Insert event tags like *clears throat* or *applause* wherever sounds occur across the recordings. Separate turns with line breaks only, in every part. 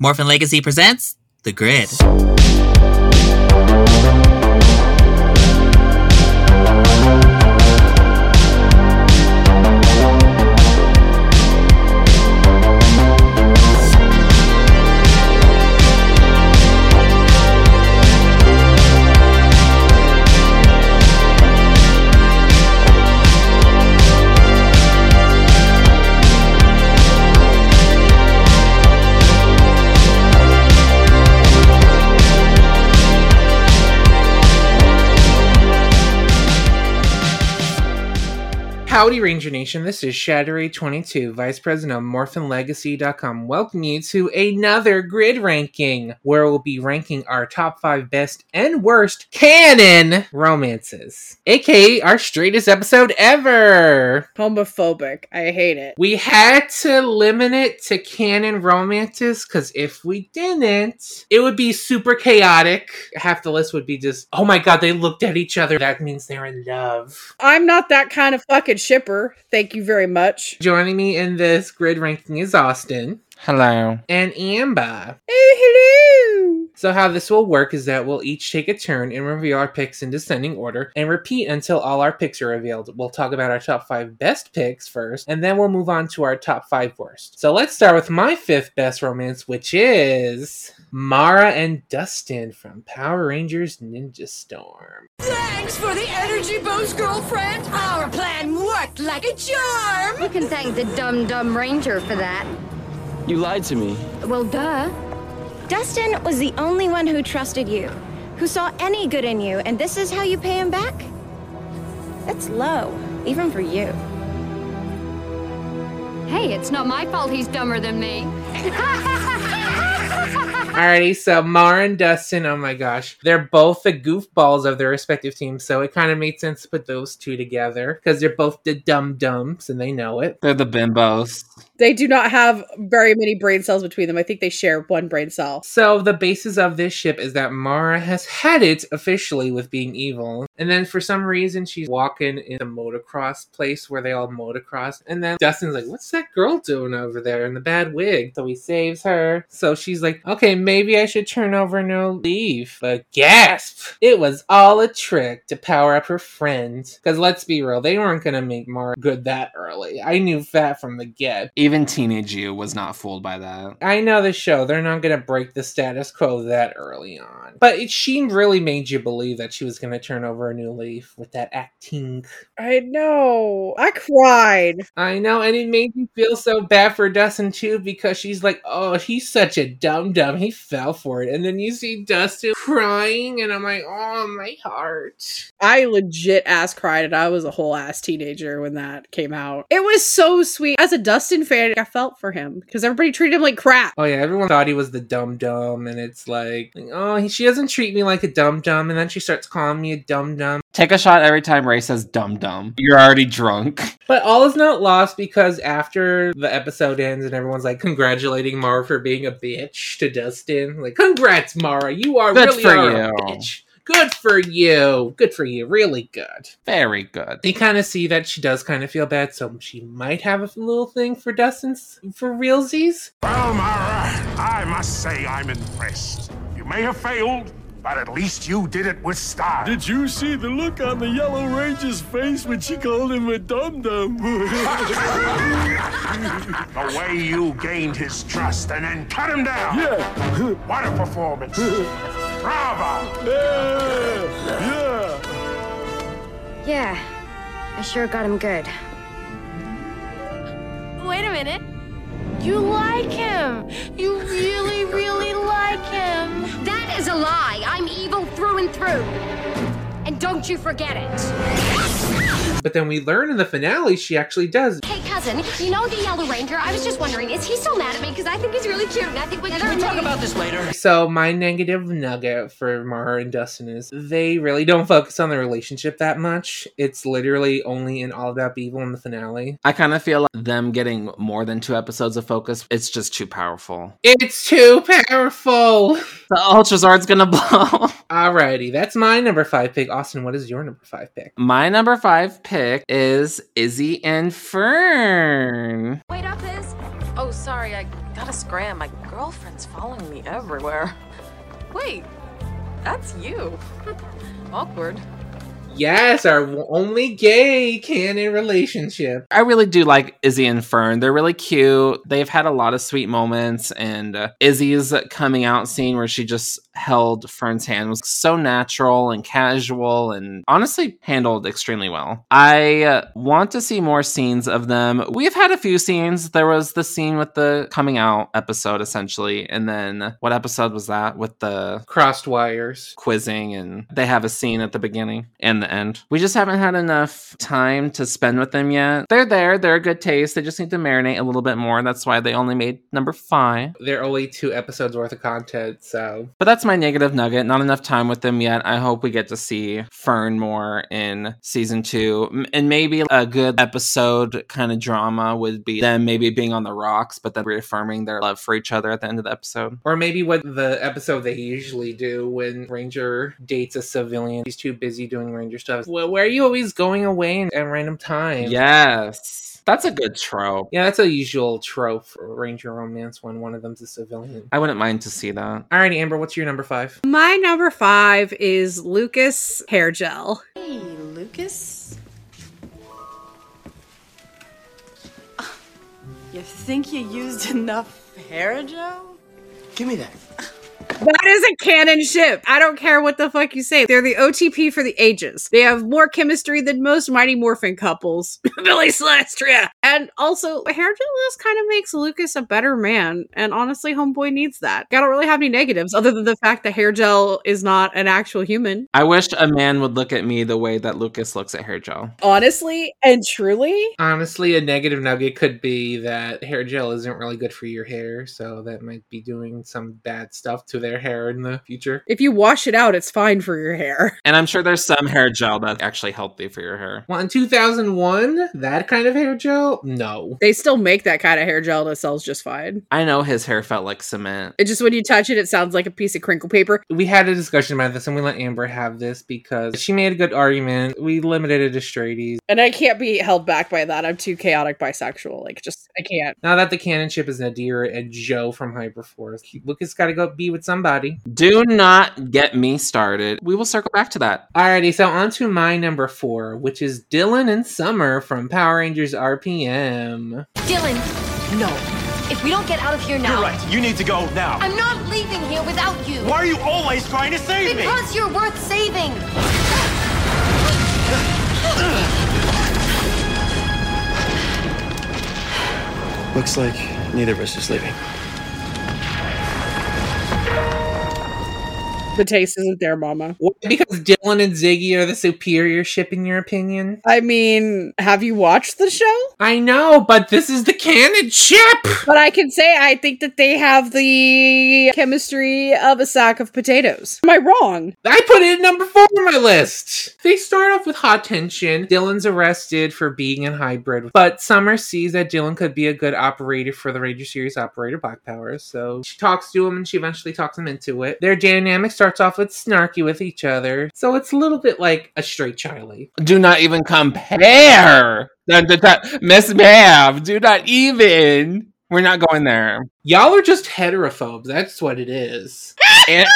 Morphin Legacy presents The Grid.
Howdy, Ranger Nation. This is Shattery22, Vice President of MorphinLegacy.com. Welcome you to another grid ranking where we'll be ranking our top five best and worst canon romances, aka our straightest episode ever.
homophobic. I hate it.
We had to limit it to canon romances because if we didn't, it would be super chaotic. Half the list would be just, oh my god, they looked at each other. That means they're in love.
I'm not that kind of fucking shipper. Thank you very much.
Joining me in this grid ranking is Austin
Hello.
and Amber.
Oh, hello.
So, how this will work is that we'll each take a turn and reveal our picks in descending order and repeat until all our picks are revealed. We'll talk about our top five best picks first, and then we'll move on to our top five worst. So, let's start with my fifth best romance, which is Mara and Dustin from Power Rangers Ninja Storm.
Thanks for the energy boost, girlfriend. Our plan worked like a charm.
You can thank the dumb dumb ranger for that.
You lied to me.
Well, duh.
Dustin was the only one who trusted you, who saw any good in you, and this is how you pay him back? That's low, even for you.
Hey, it's not my fault he's dumber than me. *laughs*
Alrighty, so Mara and Dustin, oh my gosh, they're both the goofballs of their respective teams, so it kind of made sense to put those two together because they're both the dum dums and they know it.
They're the bimbos.
They do not have very many brain cells between them. I think they share one brain cell.
So the basis of this ship is that Mara has had it officially with being evil, and then for some reason she's walking in a motocross place where they all motocross, and then Dustin's like, "What's that girl doing over there in the bad wig?" So he saves her. So she's like, "Okay, maybe I should turn over new leaf." But gasp! It was all a trick to power up her friend. Because let's be real, they weren't gonna make Mara good that early. I knew that from the get.
Teenage you was not fooled by that.
I know the show, they're not going to break the status quo that early on. But it, she really made you believe that she was going to turn over a new leaf with that acting.
I know. I cried.
I know, and it made you feel so bad for Dustin too because she's like, oh, he's such a dumb dumb. He fell for it. And then you see Dustin crying, and I'm like, oh, my heart.
I legit ass cried, and I was a whole ass teenager when that came out. It was so sweet. As a Dustin fan, I felt for him because everybody treated him like crap.
Oh, yeah, everyone thought he was the dumb dumb, and it's like, oh, he, she doesn't treat me like a dumb dumb, and then she starts calling me a dumb dum.
Take a shot every time Ray says dumb dumb. You're already drunk. *laughs*
But all is not lost because after the episode ends and everyone's like congratulating Mara for being a bitch to Dustin, like, congrats, Mara, you are
Good
really
for
are a bitch. Good for you. Good for you. Really good.
Very good.
They kind of see that she does kind of feel bad, so she might have a little thing for Dustin's for realsies.
Well, Mara, I must say I'm impressed. You may have failed, but at least you did it with style.
Did you see the look on the Yellow Ranger's face when she called him a dum dum? *laughs*
the way you gained his trust and then cut him down.
yeah.
What a performance. *laughs* Bravo.
Yeah. Yeah.
Yeah, I sure got him good.
Wait a minute. You like him. You really, really like him.
That is a lie. I'm evil through and through. And don't you forget it.
But then we learn in the finale she actually does.
Hey, cousin, you know the Yellow Ranger? I was just wondering, is he still mad at me? Because I think he's really cute, and I think we
Can we talk about this later?
So my negative nugget for Mara and Dustin is they really don't focus on the relationship that much. It's literally only in All About Evil in the finale.
I kind of feel like them getting more than two episodes of focus, it's just too powerful.
It's too powerful. *laughs*
The Ultrazord's gonna *laughs* blow.
Alrighty, that's my number five pick. Austin, what is your number five pick?
My number five pick is Izzy and Fern.
Wait up, Liz.
Oh, sorry, I gotta scram. My girlfriend's following me everywhere. Wait, that's you. *laughs* Awkward.
Yes, our only gay canon relationship.
I really do like Izzy and Fern. They're really cute. They've had a lot of sweet moments, and uh, Izzy's coming out scene where she just held Fern's hand was so natural and casual and honestly handled extremely well. I uh, want to see more scenes of them. We've had a few scenes. There was the scene with the coming out episode, essentially, and then what episode was that with the
Crossed wires.
quizzing and they have a scene at the beginning and the end. We just haven't had enough time to spend with them yet. They're there, they're a good taste. They just need to marinate a little bit more. That's why they only made number five.
They're only two episodes worth of content, so
But that's my negative nugget. Not enough time with them yet. I hope we get to see Fern more in season two. And maybe a good episode kind of drama would be them maybe being on the rocks, but then reaffirming their love for each other at the end of the episode.
Or maybe what the episode they usually do when Ranger dates a civilian. He's too busy doing Ranger stuff. Well, where are you always going away at random times?
Yes. That's a good trope.
Yeah, that's a usual trope for Ranger romance when one of them's a civilian.
I wouldn't mind to see that.
Alrighty, Amber, what's your number five?
My number five is Lucas hair gel.
Hey, Lucas. Ah, you think you used enough hair gel?
Give me that. Ah.
That is a canon ship. I don't care what the fuck you say. They're the OTP for the ages. They have more chemistry than most Mighty Morphin couples. *laughs* Billy Cestria. And also, hair gel just kind of makes Lucas a better man. And honestly, Homeboy needs that. I don't really have any negatives other than the fact that hair gel is not an actual human.
I wish a man would look at me the way that Lucas looks at hair gel.
Honestly and truly,
Honestly, a negative nugget could be that hair gel isn't really good for your hair, so that might be doing some bad stuff to their hair in the future.
if you wash it out, it's fine for your hair. *laughs*
And I'm sure there's some hair gel that's actually healthy for your hair.
Well, in 2001, that kind of hair gel? No.
They still make that kind of hair gel that sells just fine.
I know his hair felt like cement.
It just when you touch it, it sounds like a piece of crinkle paper.
We had a discussion about this and we let Amber have this because she made a good argument. We limited it to straighties.
And I can't be held back by that. I'm too chaotic bisexual. Like, just, I can't.
Now that the canon ship is Nadir and Joe from Hyperforce, Lucas got to go be with somebody.
Do not get me started. We will circle back to that.
Alrighty, so on to my number four, which is Dillon and Summer from Power Rangers RPM.
Dillon, no. If we don't get out of here now,
You're right. You need to go now.
I'm not leaving here without you.
Why are you always trying to save me?
Because you're worth saving.
Looks like neither of us is leaving.
The taste isn't there, mama.
Because Dillon and Ziggy are the superior ship, in your opinion?
I mean, have you watched the show?
I know, but this is the canon ship!
But I can say I think that they have the chemistry of a sack of potatoes. Am I wrong?
I put it at number four on my list. They start off with hot tension. Dillon's arrested for being in hybrid, but Summer sees that Dylan could be a good operator for the Ranger Series operator Black Powers, so she talks to him and she eventually talks him into it. Their dynamic starts off with snarky with each other, so it's a little bit like a straight Charlie.
Do not even compare. Miss Mav, do not even. We're not going there.
Y'all are just heterophobes. That's what it is. *laughs*
And,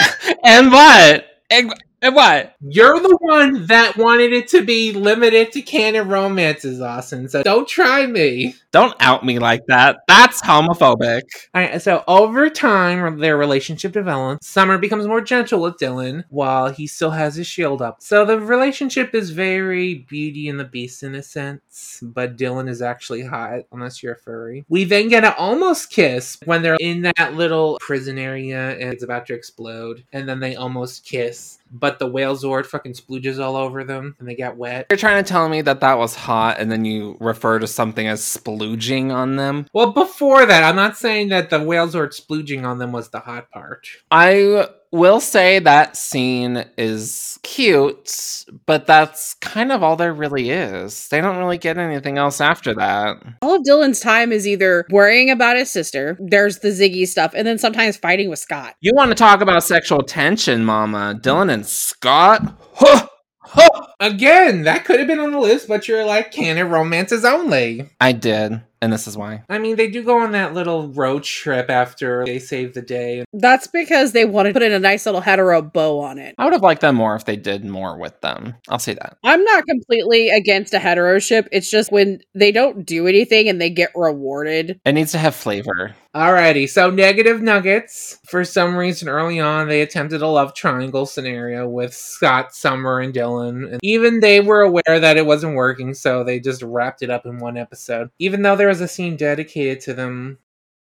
and what? And, and what?
You're the one that wanted it to be limited to canon romances, Austin. So don't try me.
Don't out me like that. That's homophobic.
All right, so over time, their relationship develops. Summer becomes more gentle with Dillon while he still has his shield up. So the relationship is very Beauty and the Beast in a sense, but Dillon is actually hot, unless you're a furry. We then get an almost kiss when they're in that little prison area and it's about to explode, and then they almost kiss. But the whale Zord fucking splooges all over them and they get wet.
You're trying to tell me that that was hot and then you refer to something as splooging on them?
Well, before that, I'm not saying that the whale Zord splooging on them was the hot part.
I will say that scene is cute, but that's kind of all there really is. They don't really get anything else after that.
All of Dillon's time is either worrying about his sister, there's the Ziggy stuff, and then sometimes fighting with Scott.
You want to talk about sexual tension, Mama? Dylan and Scott? Huh! Huh!
Again, that could have been on the list, but you're like canon romances only.
I did. And this is why.
I mean, they do go on that little road trip after they save the day.
That's because they want to put in a nice little hetero bow on it.
I would have liked them more if they did more with them. I'll say that.
I'm not completely against a hetero ship. It's just when they don't do anything and they get rewarded.
It needs to have flavor.
Alrighty, so negative nuggets. For some reason, early on, they attempted a love triangle scenario with Scott, Summer, and Dillon. And even they were aware that it wasn't working, so they just wrapped it up in one episode. Even though there was a scene dedicated to them.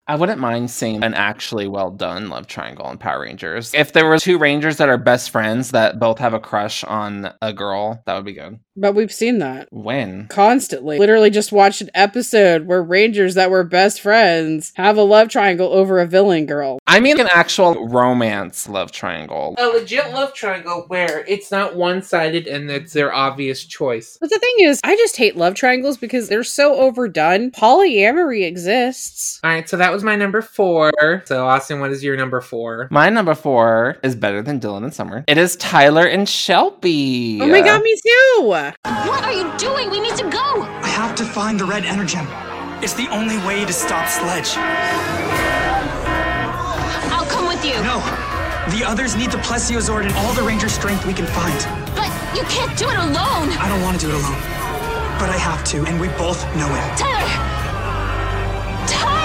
I wouldn't mind seeing an actually well done love triangle in Power Rangers. If there were two Rangers that are best friends that both have a crush on a girl, that would be good.
But we've seen that
When?
constantly. Literally just watched an episode where Rangers that were best friends have a love triangle over a villain girl.
I mean an actual romance love triangle.
A legit love triangle where it's not one sided and it's their obvious choice.
But the thing is, I just hate love triangles because they're so overdone. Polyamory exists.
Alright, so that was my number four. So, Austin, what is your number four?
My number four is better than Dillon and Summer. It is Tyler and Shelby.
Oh my god, me too!
What are you doing? We need to go!
I have to find the red energem. It's the only way to stop Sledge.
I'll come with you.
No! The others need the Plesiozord and all the Ranger strength we can find.
But you can't do it alone!
I don't want to do it alone. But I have to, and we both know it.
Tyler! Tyler!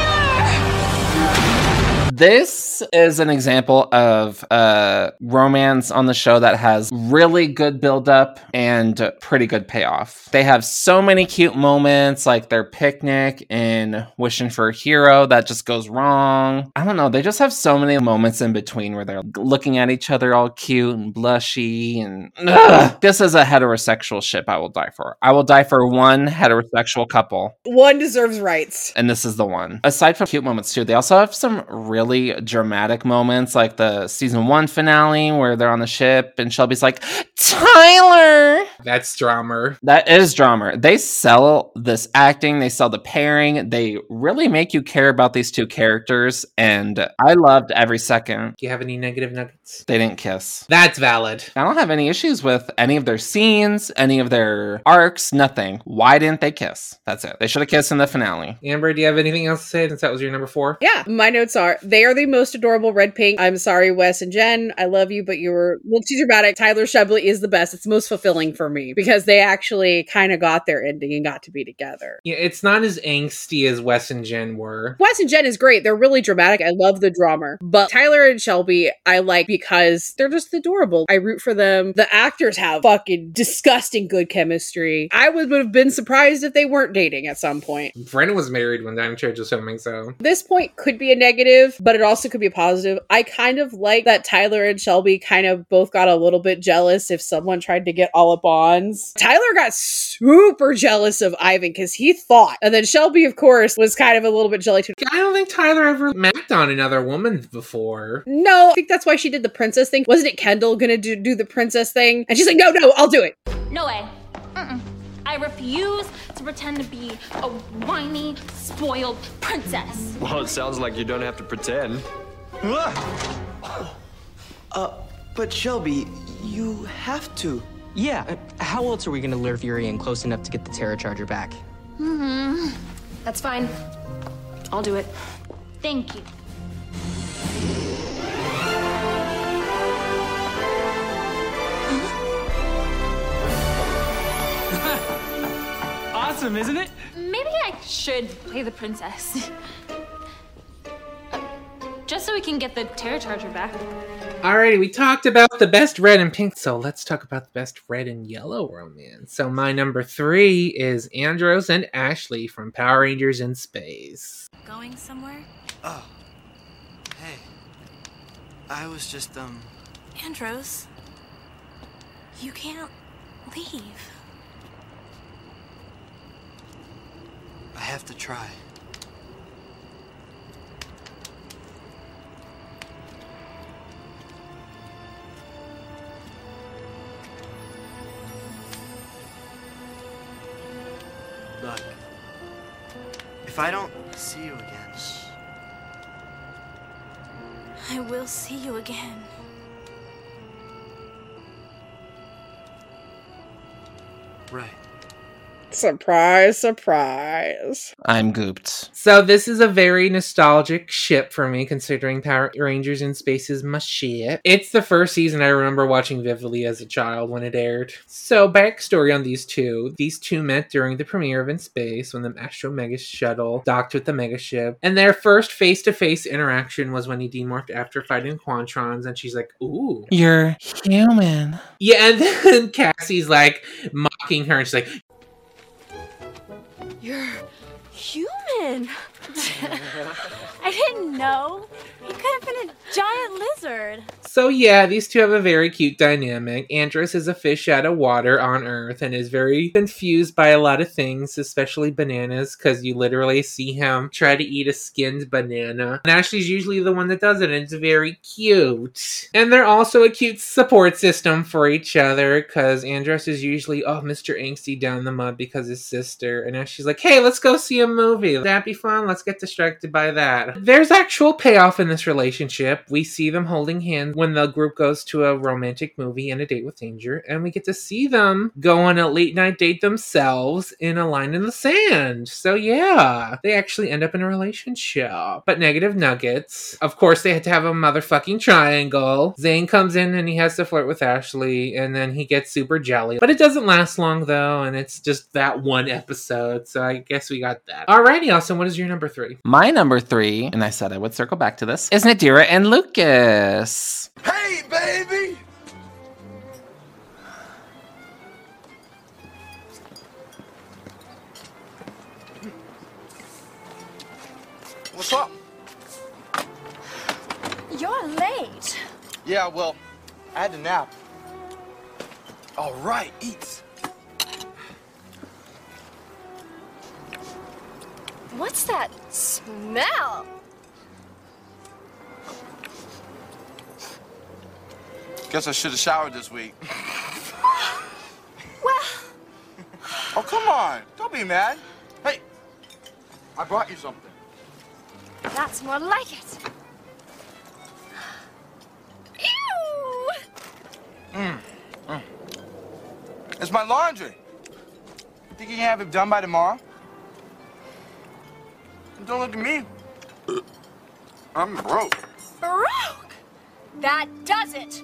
This is an example of a romance on the show that has really good buildup and pretty good payoff. They have so many cute moments, like their picnic and wishing for a hero that just goes wrong. I don't know. They just have so many moments in between where they're looking at each other all cute and blushy. And Ugh. this is a heterosexual ship I will die for. I will die for one heterosexual couple
One deserves rights.
and this is the one. Aside from cute moments too, they also have some really dramatic moments, like the season one finale where they're on the ship and Shelby's like, Tyler.
That's drama.
That is drama. They sell this acting, they sell the pairing, they really make you care about these two characters, and I loved every second.
Do you have any negative nuggets?
They didn't kiss.
That's valid.
I don't have any issues with any of their scenes, any of their arcs, nothing. Why didn't they kiss? That's it. They should have kissed in the finale.
Amber, do you have anything else to say since that was your number four?
Yeah, my notes are they are the most adorable red pink. I'm sorry, Wes and Jen. I love you, but you were a little too dramatic. Tyler Shelby is the best. It's most fulfilling for me because they actually kind of got their ending and got to be together.
Yeah, it's not as angsty as Wes and Jen were.
Wes and Jen is great. They're really dramatic. I love the drama. But Tyler and Shelby, I like because they're just adorable. I root for them. The actors have fucking disgusting good chemistry. I would have been surprised if they weren't dating at some point.
Brennan was married when Dino Charge was filming, so
This point could be a negative, but it also could be a positive. I kind of like that Tyler and Shelby kind of both got a little bit jealous if someone tried to get all up ons. Tyler got super jealous of Ivan because he thought, and then Shelby, of course, was kind of a little bit jelly too.
I don't think Tyler ever macked on another woman before.
No, I think that's why she did the princess thing. Wasn't it Kendall gonna do, do the princess thing? And she's like, no, no, I'll do it.
No way. I refuse to pretend to be a whiny, spoiled princess.
Well, it sounds like you don't have to pretend.
Uh, but Shelby, you have to.
Yeah, uh, how else are we gonna lure Fury in close enough to get the Terra Charger back?
hmm That's fine. I'll do it. Thank you.
Awesome, isn't it?
Maybe I should play the princess. Uh, Just so we can get the Terra Charger back.
Alrighty, we talked about the best red and pink, so let's talk about the best red and yellow romance. So my number three is Andros and Ashley from Power Rangers in Space.
Going somewhere?
Oh. Hey. I was just, um.
Andros, you can't leave.
I have to try. Look. If I don't see you again.
I will see you again.
Right.
Surprise, surprise.
I'm gooped.
So this is a very nostalgic ship for me, considering Power Rangers in Space is my shit. It's the first season I remember watching vividly as a child when it aired. So backstory on these two: these two met during the premiere of In Space when the Astro Mega Shuttle docked with the Mega Ship, and their first face-to-face interaction was when he demorphed after fighting Quantrons, and she's like, "Ooh,
You're human.
yeah," and *laughs* then Cassie's like mocking her, and she's like,
You're human. *laughs* I didn't know. He could have been a giant lizard.
So yeah, these two have a very cute dynamic. Andros is a fish out of water on Earth and is very confused by a lot of things, especially bananas, because you literally see him try to eat a skinned banana. And Ashley's usually the one that does it, and it's very cute. And they're also a cute support system for each other, because Andros is usually, oh, Mr. Angsty down the mud because his sister. And Ashley's like, hey, let's go see a movie. That'd be fun? Let's get distracted by that. There's actual payoff in this relationship. We see them holding hands when the group goes to a romantic movie and a date with danger, and we get to see them go on a late night date themselves in a line in the sand. So yeah, they actually end up in a relationship. But negative nuggets. Of course, they had to have a motherfucking triangle. Zhane comes in and he has to flirt with Ashley, and then he gets super jelly. But it doesn't last long though, and it's just that one episode. So I guess we got that. Alrighty, Austin, what is your number three?
My number three, and I said I would circle back to this, is Nadira and Lucas.
Hey, baby! What's up?
You're late.
Yeah, well, I had to nap.
All right, eat.
What's that smell?
Guess I should have showered this week. *laughs*
Well,
Oh, come on. Don't be mad. Hey, I brought you something.
that's more like it. Ew!
Mm. Mm. It's my laundry. Think you can have it done by tomorrow? Don't look at me. *clears throat* I'm broke.
Broke? That does it!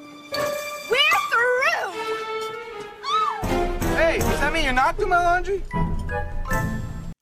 Hey, does that mean you're not doing my laundry?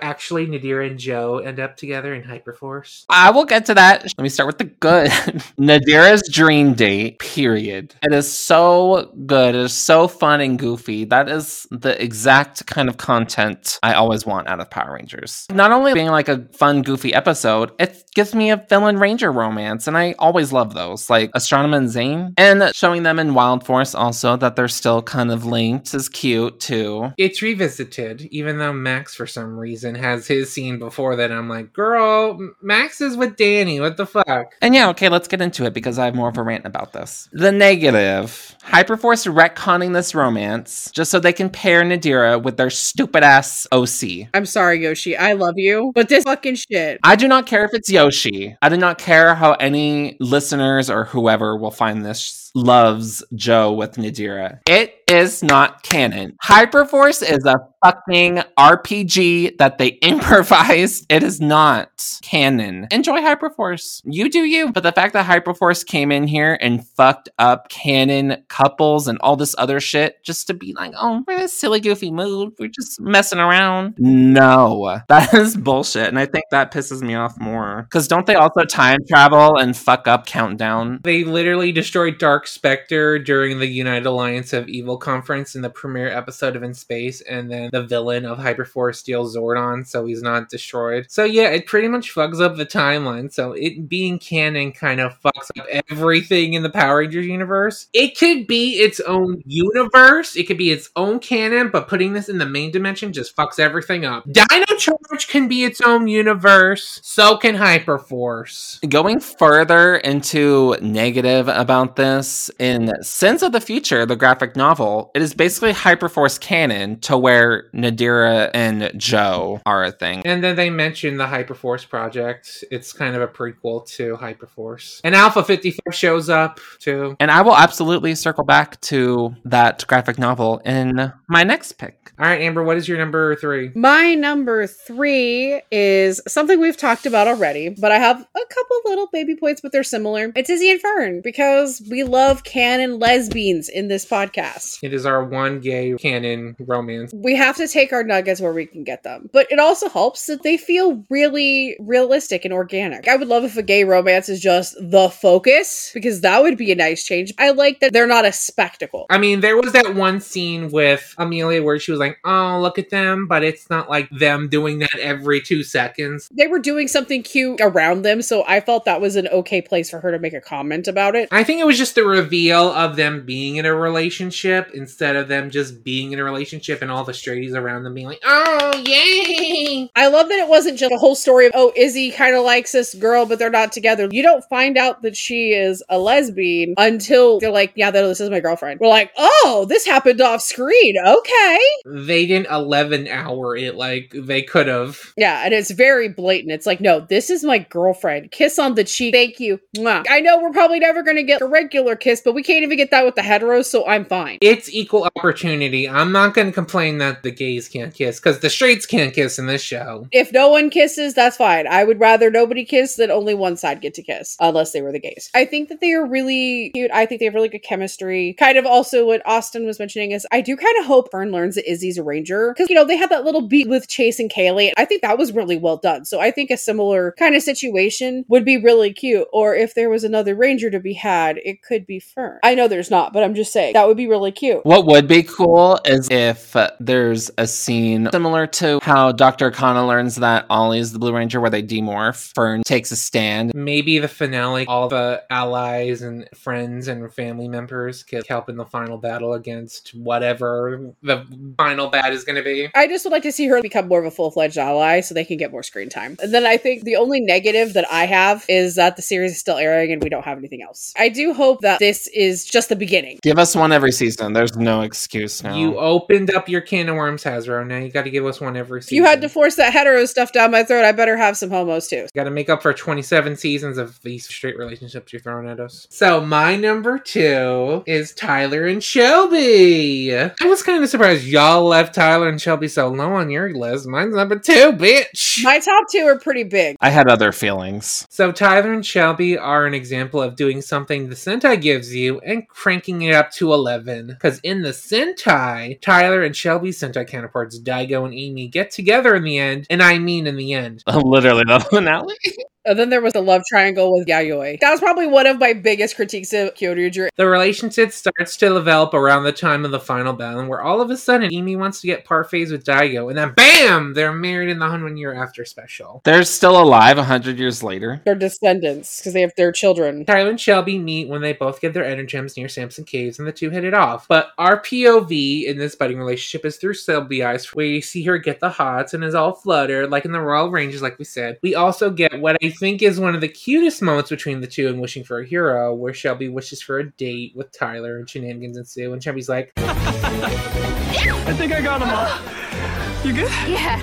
Actually, Nadira and Joe end up together in Hyperforce.
I will get to that. Let me start with the good. *laughs* Nadira's dream date, period. It is so good. It is so fun and goofy. That is the exact kind of content I always want out of Power Rangers. Not only being like a fun, goofy episode, it gives me a villain ranger romance, and I always love those, like Astronema and Zhane. And showing them in Wild Force also that they're still kind of linked is cute too.
It's revisited, even though Max, for some reason, has his scene before that. I'm like, girl, Max is with Danny. What the fuck?
And yeah, okay, let's get into it because I have more of a rant about this. The negative Hyperforce retconning this romance just so they can pair Nadira with their stupid ass OC.
I'm sorry, Yoshi. I love you, but this fucking shit.
I do not care if it's Yoshi. I do not care how any listeners or whoever will find this loves Joe with Nadira. It is not canon. Hyperforce is a fucking RPG that they *laughs* improvised. It is not canon. Enjoy Hyperforce. You do you. But the fact that Hyperforce came in here and fucked up canon couples and all this other shit just to be like, oh, we're in a silly, goofy mood. We're just messing around. No, that *laughs* is bullshit. And I think that pisses me off more. Because don't they also time travel and fuck up Countdown?
They literally destroyed Dark Spectre during the United Alliance of Evil conference in the premiere episode of In Space, and then the villain of Hyperforce steals Zordon, so he's not destroyed. So yeah, it pretty much fucks up the timeline. So it being canon kind of fucks up everything in the Power Rangers universe. It could be its own universe, it could be its own canon, but putting this in the main dimension just fucks everything up. Dino Charge can be its own universe, so can Hyperforce.
Going further into negative about this, this in Sins of the Future, the graphic novel, it is basically Hyperforce canon to where Nadira and Joe are a thing.
And then they mention the Hyperforce project. It's kind of a prequel to Hyperforce. And Alpha 54 shows up too.
And I will absolutely circle back to that graphic novel in my next pick.
All right, Amber, what is your number three?
My number three is something we've talked about already, but I have a couple little baby points, but they're similar. It's Izzy and Fern because we love canon lesbians in this podcast.
It is our one gay canon romance.
We have to take our nuggets where we can get them, but it also helps that they feel really realistic and organic. I would love if a gay romance is just the focus because that would be a nice change. I like that they're not a spectacle.
I mean, there was that one scene with Amelia where she was like, oh, look at them, but it's not like them doing that every two seconds.
They were doing something cute around them, so I felt that was an okay place for her to make a comment about it.
I think it was just the reveal of them being in a relationship instead of them just being in a relationship and all the straighties around them being like, oh, yay.
I love that it wasn't just a whole story of, oh, Izzy kind of likes this girl, but they're not together. You don't find out that she is a lesbian until they're like, yeah, this is my girlfriend. We're like, oh, this happened off screen. Okay.
They didn't 11 hour it like they could have.
Yeah, and it's very blatant. It's like, no, this is my girlfriend. Kiss on the cheek. Thank you. Mwah. I know we're probably never going to get a regular kiss, but we can't even get that with the heteros, so I'm fine.
It's equal opportunity. I'm not going to complain that the gays can't kiss because the straights can't kiss in this show.
If no one kisses, that's fine. I would rather nobody kiss than only one side get to kiss, unless they were the gays. I think that they are really cute. I think they have really good chemistry. Kind of also what Austin was mentioning is I do kind of hope Fern learns that Izzy's a ranger because, you know, they had that little beat with Chase and Kaylee. I think that was really well done. So I think a similar kind of situation would be really cute. Or if there was another ranger to be had, it could be Fern. I know there's not, but I'm just saying that would be really cute.
What would be cool is if uh, there's a scene similar to how Dr. Kana learns that Ollie's the Blue Ranger where they demorph. Fern takes a stand.
Maybe the finale, all the allies and friends and family members could help in the final battle against whatever the final bad is going to be.
I just would like to see her become more of a full fledged ally so they can get more screen time. And then I think the only negative that I have is that the series is still airing and we don't have anything else. I do hope that this is just the beginning.
Give us one every season. There's no excuse now.
You opened up your can of worms, Hasbro. Now you got to give us one every
If
season.
you had to force that hetero stuff down my throat, I better have some homos too.
Got to make up for 27 seasons of these straight relationships you're throwing at us. So, my number two is Tyler and Shelby. I was kind of surprised y'all left Tyler and Shelby so low on your list. Mine's number two, bitch.
My top two are pretty big.
I had other feelings.
So, Tyler and Shelby are an example of doing something the Sentai gives you and cranking it up to 11. Because in the Sentai, Tyler and Shelby's Sentai counterparts, Daigo and Amy, get together in the end, and I mean in the end. *laughs*
Literally the finale.
And then there was the love triangle with Yayoi. That was probably one of my biggest critiques of Kyoryuger.
The relationship starts to develop around the time of the final battle, where all of a sudden Amy wants to get parfaits with Daigo, and then BAM! They're married in the 100 year after special.
They're still alive a hundred years later.
Their descendants, because they have their children.
Tyler and Shelby meet when they both get their energems near Samson Caves, and the two hit it off. But our POV in this budding relationship is through Shelby eyes, where you see her get the hots and is all fluttered, like in the Royal Ranges, like we said. We also get what I think is one of the cutest moments between the two in Wishing for a Hero, where Shelby wishes for a date with Tyler and shenanigans ensue, and Shelby's like,
I think I got him all. You good?
Yeah.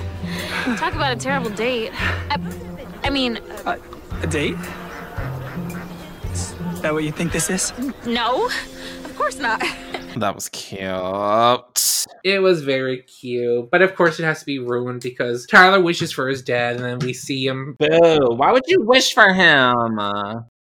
Talk about a terrible date. I, I mean, uh,
A date? Is that what you think this is?
no. Of course not. *laughs*
That was cute.
It was very cute, but of course it has to be ruined because Tyler wishes for his dad, and then we see him.
Boo! Why would you wish for him?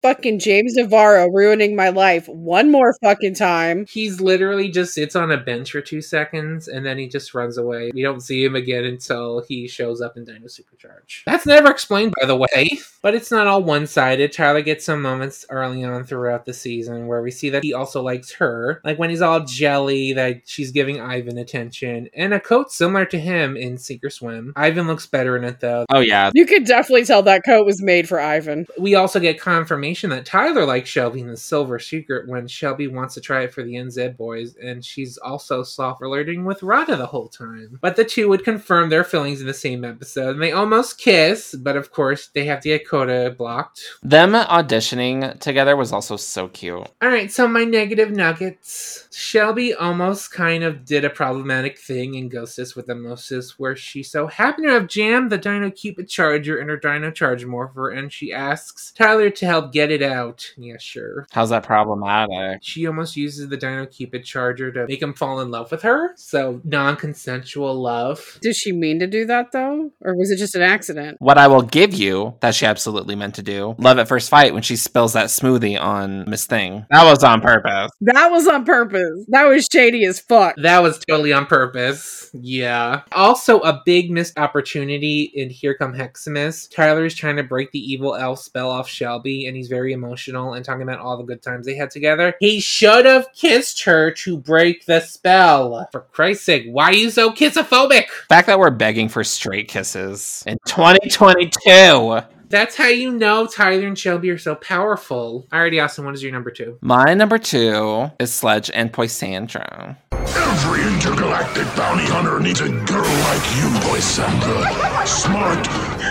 Fucking James Navarro ruining my life one more fucking time.
He's literally just sits on a bench for two seconds, and then he just runs away. We don't see him again until he shows up in Dino Supercharge. That's never explained, by the way. But it's not all one-sided. Tyler gets some moments early on throughout the season where we see that he also likes her, like when he's all jelly that she's giving Ivan attention, and a coat similar to him in Sink or Swim. Ivan looks better in it though.
oh yeah.
You could definitely tell that coat was made for Ivan.
We also get confirmation explanation that Tyler likes Shelby in the Silver Secret when Shelby wants to try it for the NZ boys, and she's also soft flirting with Rada the whole time. But the two would confirm their feelings in the same episode, and they almost kiss, but of course they have the Akota blocked.
Them auditioning together was also so cute.
All right, so my negative nuggets. Shelby almost kind of did a problematic thing in Ghostus with Emosis, where she so happened to have jammed the Dino Cupid charger in her Dino Charge Morpher, and she asks Tyler to help get it out. Yeah, sure.
How's that problematic?
She almost uses the Dino Cupid charger to make him fall in love with her. So non consensual love.
Did she mean to do that though? Or was it just an accident?
What I will give you that she absolutely meant to do love at first fight when she spills that smoothie on Miss Thing. That was on purpose.
That was on purpose. That was shady as fuck.
That was totally on purpose. Yeah. Also, a big missed opportunity in Here Come Heximus. Tyler is trying to break the evil elf spell off Shelby, and he's very emotional and talking about all the good times they had together. He should have kissed her to break the spell. For Christ's sake, why are you so kissophobic?
fact that we're begging for straight kisses in 2022.
That's how you know Tyler and Shelby are so powerful. Alrighty, Austin, what is your number two?
My number two is Sledge and Poisandra.
Every intergalactic bounty hunter needs a girl like you, Poisandra. Smart,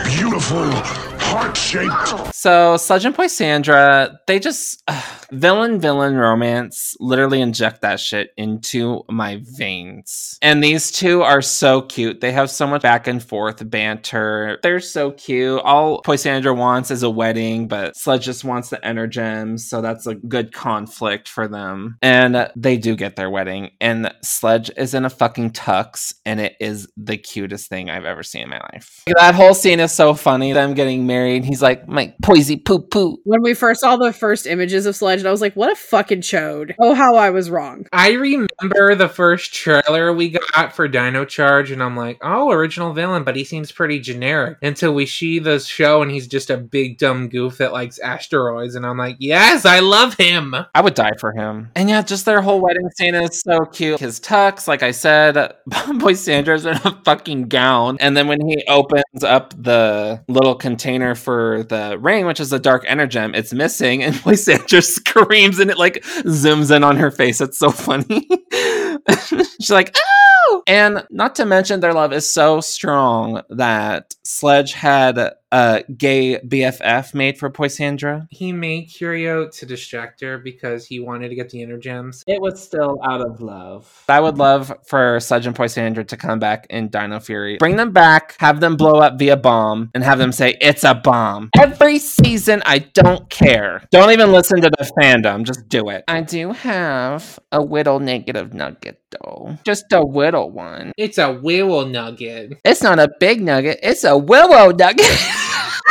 beautiful, heart-shaped.
So Sledge and Poisandra, they just ugh, villain villain romance. Literally inject that shit into my veins. And these two are so cute. They have so much back and forth banter. They're so cute. All Poisandra wants is a wedding, but Sledge just wants the energems, so that's a good conflict for them. And they do get their wedding. And Sledge is in a fucking tux, and it is the cutest thing I've ever seen in my life. That whole scene is so funny. Them getting married. And he's like, my poisy poo poo.
When we first saw the first images of Sledge, I was like, what a fucking chode. Oh, how I was wrong.
I remember the first trailer we got for Dino Charge, and I'm like, oh, original villain, but he seems pretty generic. Until we see the show, and he's just a big dumb goof that likes asteroids, and I'm like, yes, I love him.
I would die for him. And yeah, just their whole wedding scene is so cute. His tux, like I said, *laughs* Poisandra's in a fucking gown. And then when he opens up the little container for the ring, which is a dark energem, it's missing. *laughs* And Poisandra screams and it like zooms in on her face. It's so funny. *laughs* She's like, oh! And not to mention, their love is so strong that Sledge had a gay BFF made for Poisandra.
He made Curio to distract her because he wanted to get the energems.
It was still out of love. I would love for Sledge and Poisandra to come back in Dino Fury. Bring them back, have them blow up via bomb, and have them say, it's a bomb. Every season, I don't care. Don't even listen to the fandom, just do it. I do have a whittle negative nugget, though. Just a whittle one.
It's a willow nugget.
It's not a big nugget, it's a willow nugget. *laughs*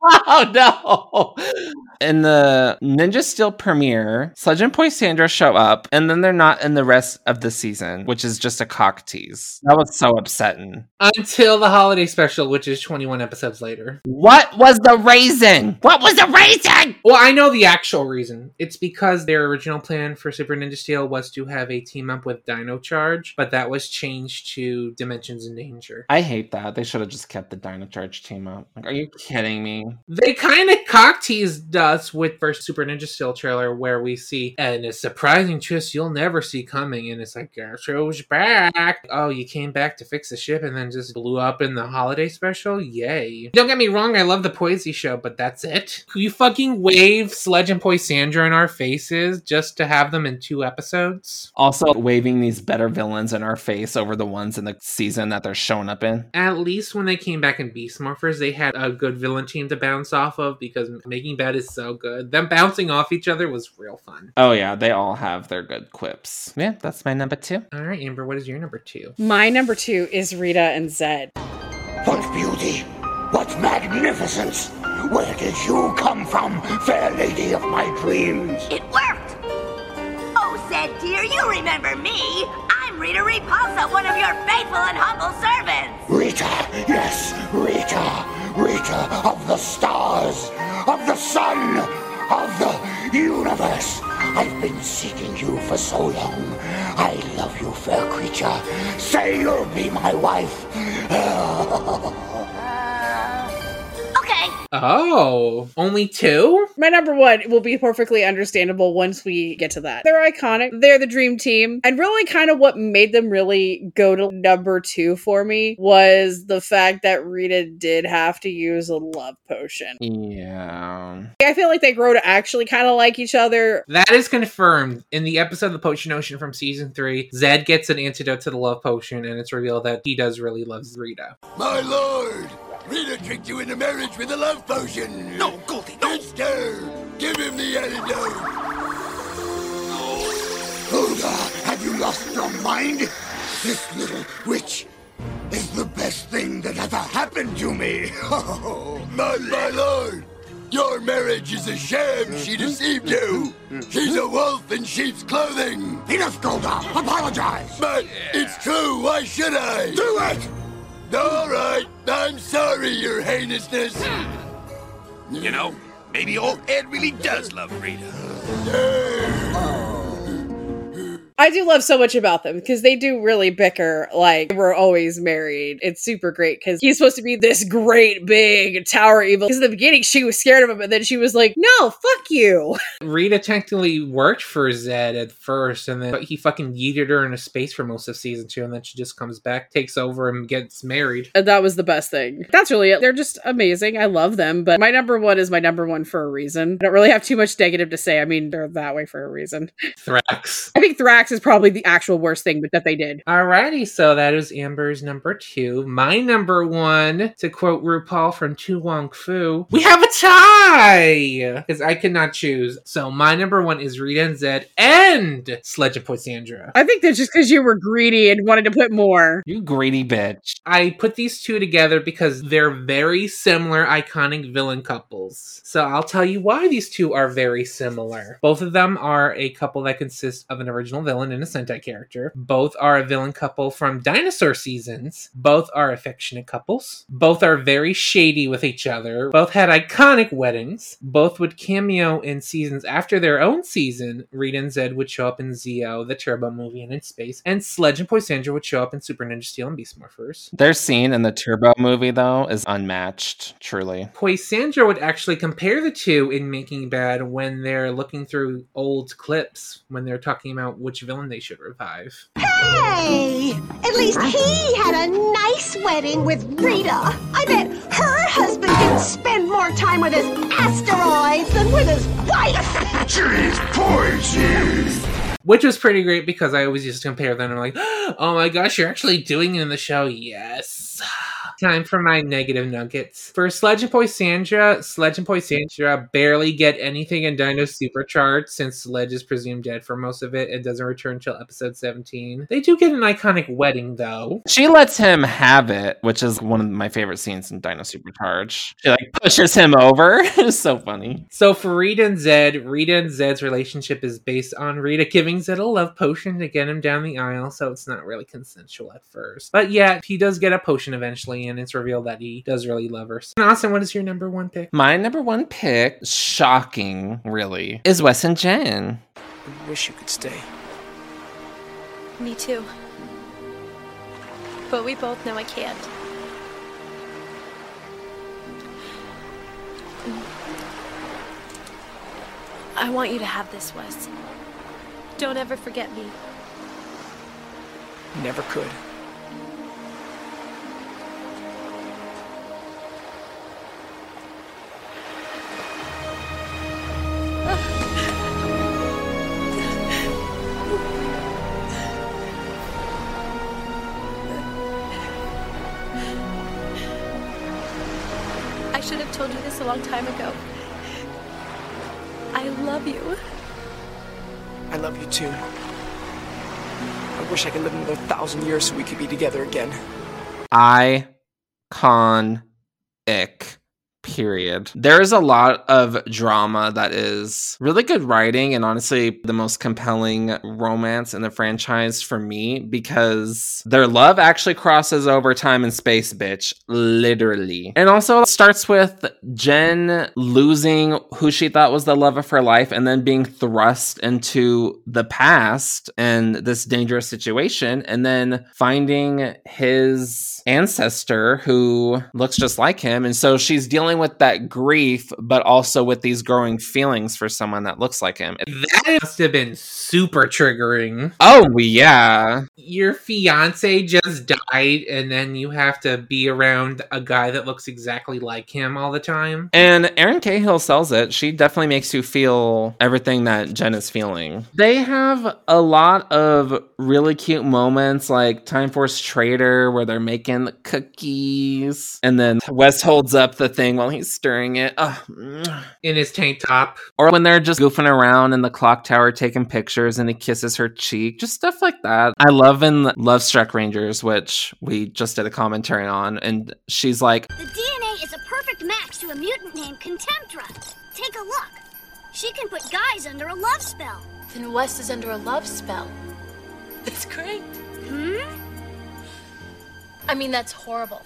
*laughs* oh no! In the Ninja Steel premiere, Sledge and Poisandra show up, and then they're not in the rest of the season, which is just a cock tease. That was so upsetting.
Until the holiday special, which is 21 episodes later.
What was the reason? What was the reason?
Well, I know the actual reason. It's because their original plan for Super Ninja Steel was to have a team up with Dino Charge, but that was changed to Dimensions in Danger.
I hate that. They should have just kept the Dino Charge team up. Like, are you kidding me?
They kind of cock teased us with first Super Ninja Steel trailer where we see and a surprising twist you'll never see coming, and it's like Gastro's back. Oh, you came back to fix the ship and then just blew up in the holiday special. Yay! Don't get me wrong, I love the Poisey show, but that's it. You fucking wave Sledge and Poisandra in our faces just to have them in two episodes.
Also, waving these better villains in our face over the ones in the season that they're showing up in.
At least when they came back in Beast Morphers, they had a good villain team to bounce off of because Making Bad is so good. Them bouncing off each other was real fun.
Oh, yeah, they all have their good quips. Yeah, that's my number two.
All right, Amber, what is your number two?
My number two is Rita and Zedd.
What beauty! What magnificence! Where did you come from, fair lady of my dreams?
It worked! Oh, Zedd dear, you remember me. I'm Rita Repulsa, one of your faithful and
been seeking you for so long. I love you, fair creature. Say you'll be my wife. *laughs*
Okay.
Oh, only two?
My number one will be perfectly understandable once we get to that. They're iconic. They're the dream team. And really, kind of what made them really go to number two for me was the fact that Rita did have to use a love potion.
Yeah.
I feel like they grow to actually kind of like each other.
That is confirmed in the episode of the Potion Ocean from season three. Zedd gets an antidote to the love potion, and it's revealed that he does really love Rita.
My lord! Rita tricked you into marriage with a love potion! No, Goldie, no! Mister! Give him the antidote! Hulda, have you lost your mind? This little witch is the best thing that ever happened to me! my, *laughs* my lord! Your marriage is a sham. She deceived you. She's a wolf in sheep's clothing. Enough, Goldar. Apologize. But it's true. Why should I? Do it. All right. I'm sorry, Your Heinousness.
You know, maybe old Zedd really does love Rita.
I do love so much about them because they do really bicker like we're always married. It's super great because he's supposed to be this great big tower evil. Because in the beginning she was scared of him, and then she was like, "No, fuck you." *laughs*
Rita technically worked for Zedd at first, and then he fucking yeeted her into space for most of season two, and then she just comes back, takes over, and gets married.
And that was the best thing. That's really it. They're just amazing. I love them, but my number one is my number one for a reason. I don't really have too much negative to say. I mean, they're that way for a reason. *laughs*
Thrax.
I think Thrax is probably the actual worst thing but that they did.
Alrighty, so that is Amber's number two. My number one, to quote RuPaul from To Wong Foo, we have a tie! Because I cannot choose. So my number one is Rita and Zedd and Sledge and Poisandra.
I think that's just because you were greedy and wanted to put more.
You greedy bitch.
I put these two together because they're very similar, iconic villain couples. So I'll tell you why these two are very similar. Both of them are a couple that consists of an original villain and a Sentai character. Both are a villain couple from dinosaur seasons. Both are affectionate couples. Both are very shady with each other. Both had iconic weddings. Both would cameo in seasons after their own season. Rita and Zedd would show up in Zeo, the Turbo movie, and in space. And Sledge and Poisandra would show up in Super Ninja Steel and Beast Morphers.
Their scene in the Turbo movie, though, is unmatched, truly.
Poisandra would actually compare the two in Making Bad when they're looking through old clips when they're talking about which villain they should revive.
Hey! At least he had a nice wedding with Rita. I bet her husband can spend more time with his asteroids than with his wife.
Jeez, poison!
Which was pretty great because I always used to compare them and I'm like, *gasps* oh my gosh, you're actually doing it in the show. Yes. Time for my negative nuggets. For Sledge and Poisandra, Sledge and Poisandra barely get anything in Dino Supercharged since Sledge is presumed dead for most of it and doesn't return until episode 17. They do get an iconic wedding though.
She lets him have it, which is one of my favorite scenes in Dino Supercharge. She like pushes him over. *laughs* it's so funny.
So for Rita and Zedd, Rita and Zedd's relationship is based on Rita giving Zedd a love potion to get him down the aisle, so it's not really consensual at first. But yeah, he does get a potion eventually, and it's revealed that he does really love her. And Austin, what is your number one pick?
My number one pick, shocking, really, is Wes and Jen.
I wish you could stay.
Me too. But we both know I can't. I want you to have this, Wes. Don't ever forget me.
Never could.
Long time ago. I love you.
I love you too. I wish I could live another thousand years so we could be together again.
Iconic. Period. There's a lot of drama that is really good writing and honestly the most compelling romance in the franchise for me because their love actually crosses over time and space, bitch. Literally. And also starts with Jen losing who she thought was the love of her life and then being thrust into the past and this dangerous situation and then finding his ancestor who looks just like him. And so she's dealing with with that grief, but also with these growing feelings for someone that looks like him.
That must have been super triggering.
Oh, yeah.
Your fiance just died, and then you have to be around a guy that looks exactly like him all the time.
And Erin Cahill sells it. She definitely makes you feel everything that Jen is feeling. They have a lot of really cute moments, like Time Force Traitor, where they're making the cookies, and then Wes holds up the thing while he's stirring it. Ugh.
In his tank top.
Or when they're just goofing around in the clock tower taking pictures and he kisses her cheek, just stuff like that. I love in Love Struck Rangers, which we just did a commentary on, and she's like,
The DNA is a perfect match to a mutant named Contemptra. Take a look. She can put guys under a love spell.
Then Wes is under a love spell. That's great.
Hmm?
I mean, that's horrible.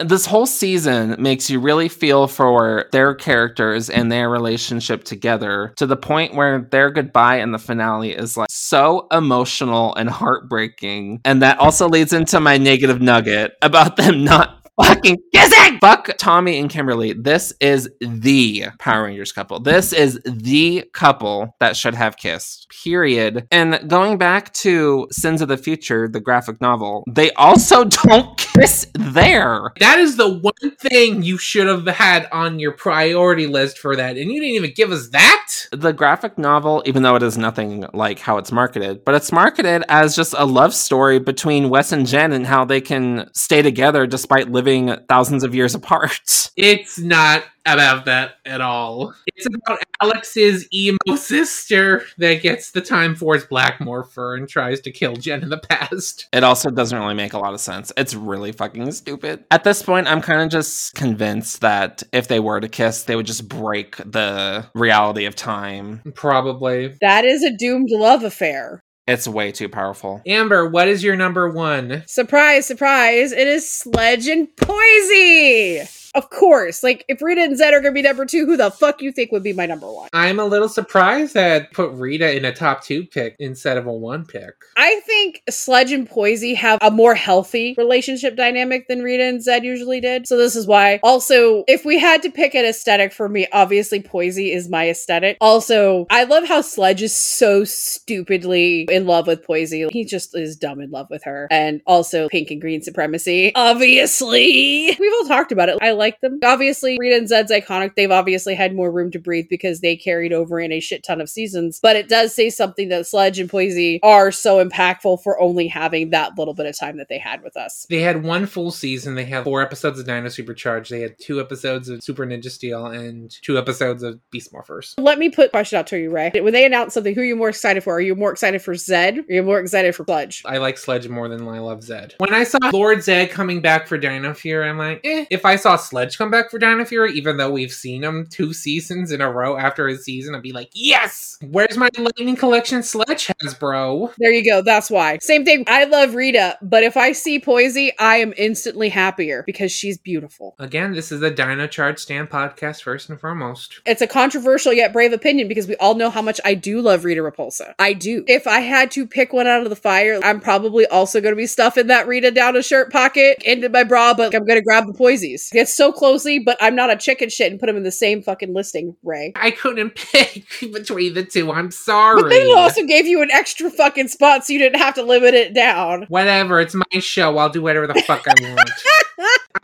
This whole season makes you really feel for their characters and their relationship together to the point where their goodbye in the finale is like so emotional and heartbreaking. And that also leads into my negative nugget about them *laughs* not fucking kissing. Fuck Tommy and Kimberly. This is the Power Rangers couple. This is the couple that should have kissed. Period. And going back to Sins of the Future, the graphic novel, they also *laughs* don't kiss there.
That is the one thing you should have had on your priority list for that, and you didn't even give us that.
The graphic novel, even though it is nothing like how it's marketed, but it's marketed as just a love story between Wes and Jen and how they can stay together despite living thousands of years apart. *laughs*
It's not about that at all. It's about Alex's emo sister that gets the Time Force Black Morpher and tries to kill Jen in the past.
It also doesn't really make a lot of sense. It's really fucking stupid. At this point, I'm kind of just convinced that if they were to kiss, they would just break the reality of time.
Probably.
That is a doomed love affair.
It's way too powerful.
Amber, what is your number one?
Surprise, surprise, it is Sledge and Poisey! Of course, like if Rita and Zedd are gonna be number two, who the fuck you think would be my number one?
I'm a little surprised that put Rita in a top two pick instead of a one pick.
I think Sledge and Poisey have a more healthy relationship dynamic than Rita and Zedd usually did. So this is why. Also, if we had to pick an aesthetic for me, obviously Poisey is my aesthetic. Also, I love how Sledge is so stupidly in love with Poisey. He just is dumb in love with her. And also pink and green supremacy. Obviously. *laughs* We've all talked about it. I like them. Obviously, Rita and Zedd's iconic. They've obviously had more room to breathe because they carried over in a shit ton of seasons. But it does say something that Sledge and Poisey are so impactful for only having that little bit of time that they had with us.
They had one full season. They had four episodes of Dino Supercharged. They had two episodes of Super Ninja Steel and two episodes of Beast Morphers.
Let me put a question out to you, Ray. When they announce something, who are you more excited for? Are you more excited for Zedd? Or are you more excited for Sledge?
I like Sledge more than I love Zedd. When I saw Lord Zedd coming back for Dino Fury, I'm like, eh. If I saw Sledge come back for Dino Fury, even though we've seen him two seasons in a row after his season, I'd be like, yes! Where's my Lightning Collection Sledge has, bro?
There you go. That's why. Same thing. I love Rita, but if I see Poisey, I am instantly happier because she's beautiful.
Again, this is the Dino Charge Stand podcast, first and foremost.
It's a controversial yet brave opinion because we all know how much I do love Rita Repulsa. I do. If I had to pick one out of the fire, I'm probably also going to be stuffing that Rita down a shirt pocket into my bra, but I'm going to grab the Poisies. It's so closely, but I'm not a chicken shit and put them in the same fucking listing, Ray.
I couldn't *laughs* pick between the two. I'm sorry.
But they also gave you an extra fucking spot so you didn't have to limit it down.
Whatever, it's my show. I'll do whatever the fuck I want. *laughs*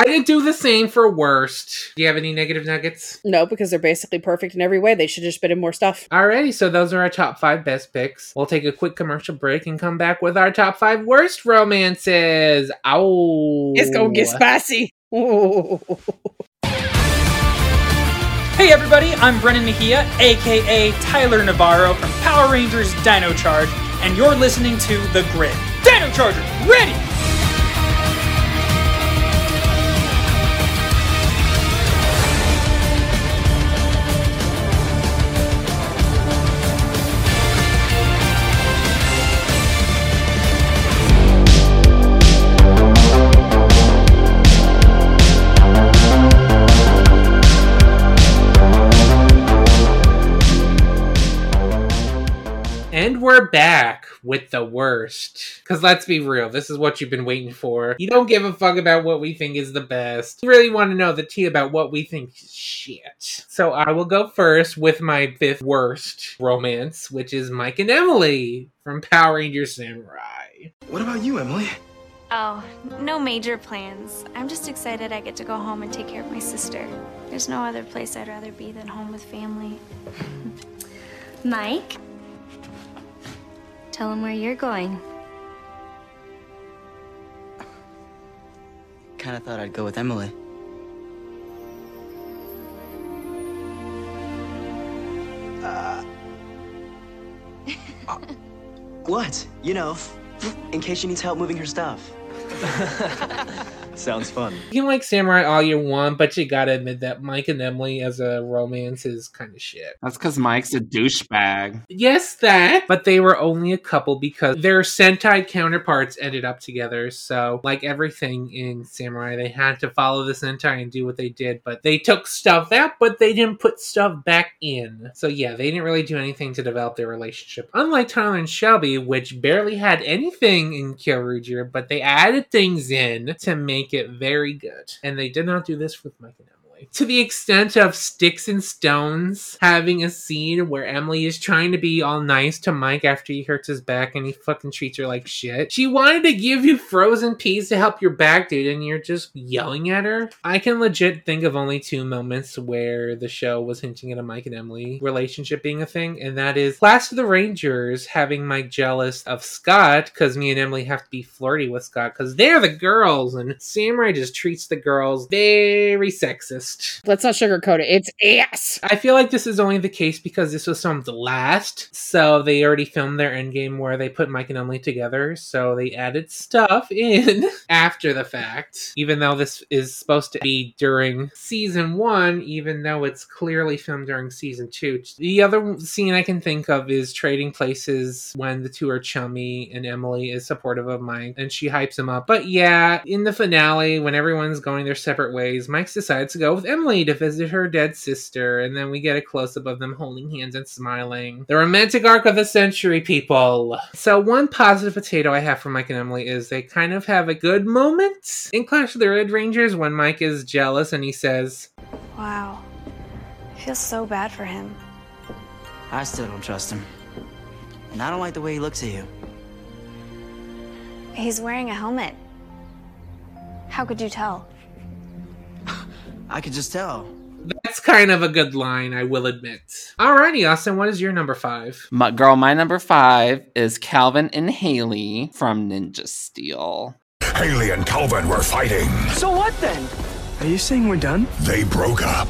I didn't do the same for worst. Do you have any negative nuggets?
No, because they're basically perfect in every way. They should just been in more stuff.
Alrighty, so those are our top five best picks. We'll take a quick commercial break and come back with our top five worst romances. Ow.
It's gonna get spicy. *laughs*
Hey everybody, I'm Brennan Mejia, aka Tyler Navarro from Power Rangers Dino Charge, and you're listening to The Grid. Dino Charger, ready!
And we're back with the worst. Because let's be real, this is what you've been waiting for. You don't give a fuck about what we think is the best. You really want to know the tea about what we think is shit. So I will go first with my fifth worst romance, which is Mike and Emily from Power Rangers Samurai.
What about you, Emily?
Oh, no major plans. I'm just excited I get to go home and take care of my sister. There's no other place I'd rather be than home with family.
Mike? Tell him where you're going.
Kinda thought I'd go with Emily. Uh *laughs* what? You know, in case she needs help moving her stuff. *laughs* Sounds fun.
You can like Samurai all you want, but you gotta admit that Mike and Emily as a romance is kind of shit.
That's because Mike's a douchebag.
Yes, that. But they were only a couple because their Sentai counterparts ended up together. So, like everything in Samurai, they had to follow the Sentai and do what they did. But they took stuff out, but they didn't put stuff back in. So, yeah, they didn't really do anything to develop their relationship. Unlike Tyler and Shelby, which barely had anything in Kyoryuger, but they added things in to make it very good. And they did not do this with Mike and Emily to the extent of Sticks and Stones having a scene where Emily is trying to be all nice to Mike after he hurts his back and he fucking treats her like shit. She wanted to give you frozen peas to help your back, dude, and you're just yelling at her. I can legit think of only two moments where the show was hinting at a Mike and Emily relationship being a thing, and that is Last of the Rangers having Mike jealous of Scott because me and Emily have to be flirty with Scott because they're the girls, and Samurai just treats the girls very sexist.
Let's not sugarcoat it. It's ass.
I feel like this is only the case because this was the last. So they already filmed their endgame where they put Mike and Emily together. So they added stuff *laughs* in after the fact. Even though this is supposed to be during season one, even though it's clearly filmed during season two. The other scene I can think of is trading places when the two are chummy and Emily is supportive of Mike and she hypes him up. But yeah, in the finale, when everyone's going their separate ways, Mike decides to go with Emily to visit her dead sister, and then we get a close up of them holding hands and smiling. The romantic arc of the century, people. So, one positive potato I have for Mike and Emily is they kind of have a good moment in Clash of the Red Rangers when Mike is jealous and he says,
Wow. I feel so bad for him.
I still don't trust him. And I don't like the way he looks at you.
He's wearing a helmet. How could you tell? *laughs*
I could just tell.
That's kind of a good line, I will admit. Alrighty, Austin, what is your number five?
My girl, my number five is Calvin and Haley from Ninja Steel.
Haley and Calvin were fighting.
So what then? Are you saying we're done?
They broke up.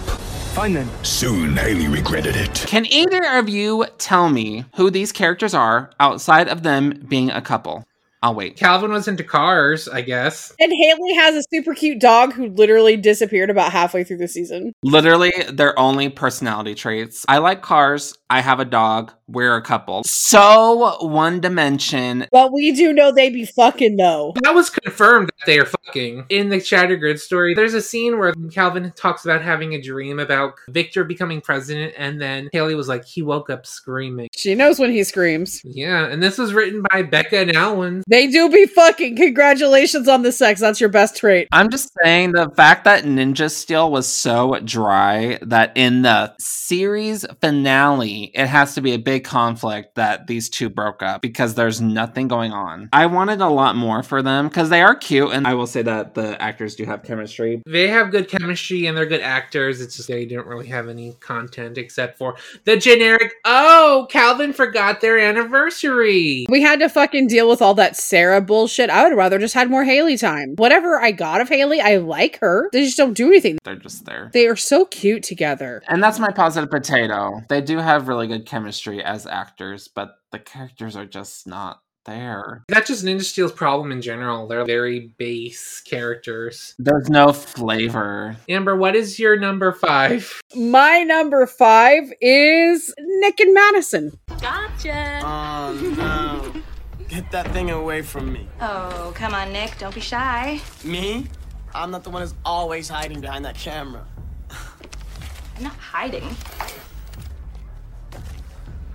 Fine then.
Soon, Haley regretted it.
Can either of you tell me who these characters are outside of them being a couple? I'll wait.
Calvin was into cars, I guess.
And Haley has a super cute dog who literally disappeared about halfway through the season.
Literally, their only personality traits. I like cars. I have a dog. We're a couple. So one dimension.
But we do know they be fucking though.
That was confirmed that they are fucking. In the Shattered Grid story, there's a scene where Calvin talks about having a dream about Victor becoming president, and then Haley was like, he woke up screaming.
She knows when he screams.
Yeah, and this was written by Becca and Alwyn.
They do be fucking. Congratulations on the sex. That's your best trait.
I'm just saying the fact that Ninja Steel was so dry that in the series finale, it has to be a big conflict that these two broke up because there's nothing going on. I wanted a lot more for them because they are cute, and I will say that the actors do have chemistry.
They have good chemistry and they're good actors. It's just they didn't really have any content except for the generic, oh, Calvin forgot their anniversary.
We had to fucking deal with all that Sarah bullshit. I would rather just had more Haley time. Whatever I got of Haley, I like her. They just don't do anything.
They're just there.
They are so cute together.
And that's my positive potato. They do have really good chemistry as actors, but the characters are just not there.
That's just Ninja Steel's problem in general. They're very base characters.
There's no flavor.
Amber, what is your number five?
My number five is Nick and Madison.
Gotcha.
Oh no. Get that thing away from me.
Oh, come on, Nick. Don't be shy.
Me? I'm not the one who's always hiding behind that camera.
I'm not hiding.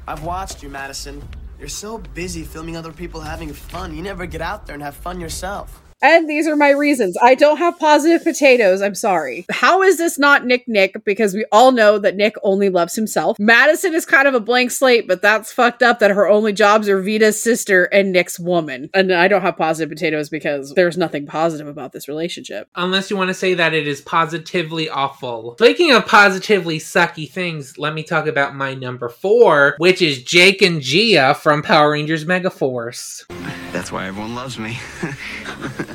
I've watched you, Madison. You're so busy filming other people having fun, you never get out there and have fun yourself.
And these are my reasons. I don't have positive potatoes. I'm sorry. How is this not Nick Nick? Because we all know that Nick only loves himself. Madison is kind of a blank slate, but that's fucked up that her only jobs are Vida's sister and Nick's woman. And I don't have positive potatoes because there's nothing positive about this relationship.
Unless you want to say that it is positively awful. Speaking of positively sucky things, let me talk about my number four, which is Jake and Gia from Power Rangers Megaforce.
That's why everyone loves me. *laughs*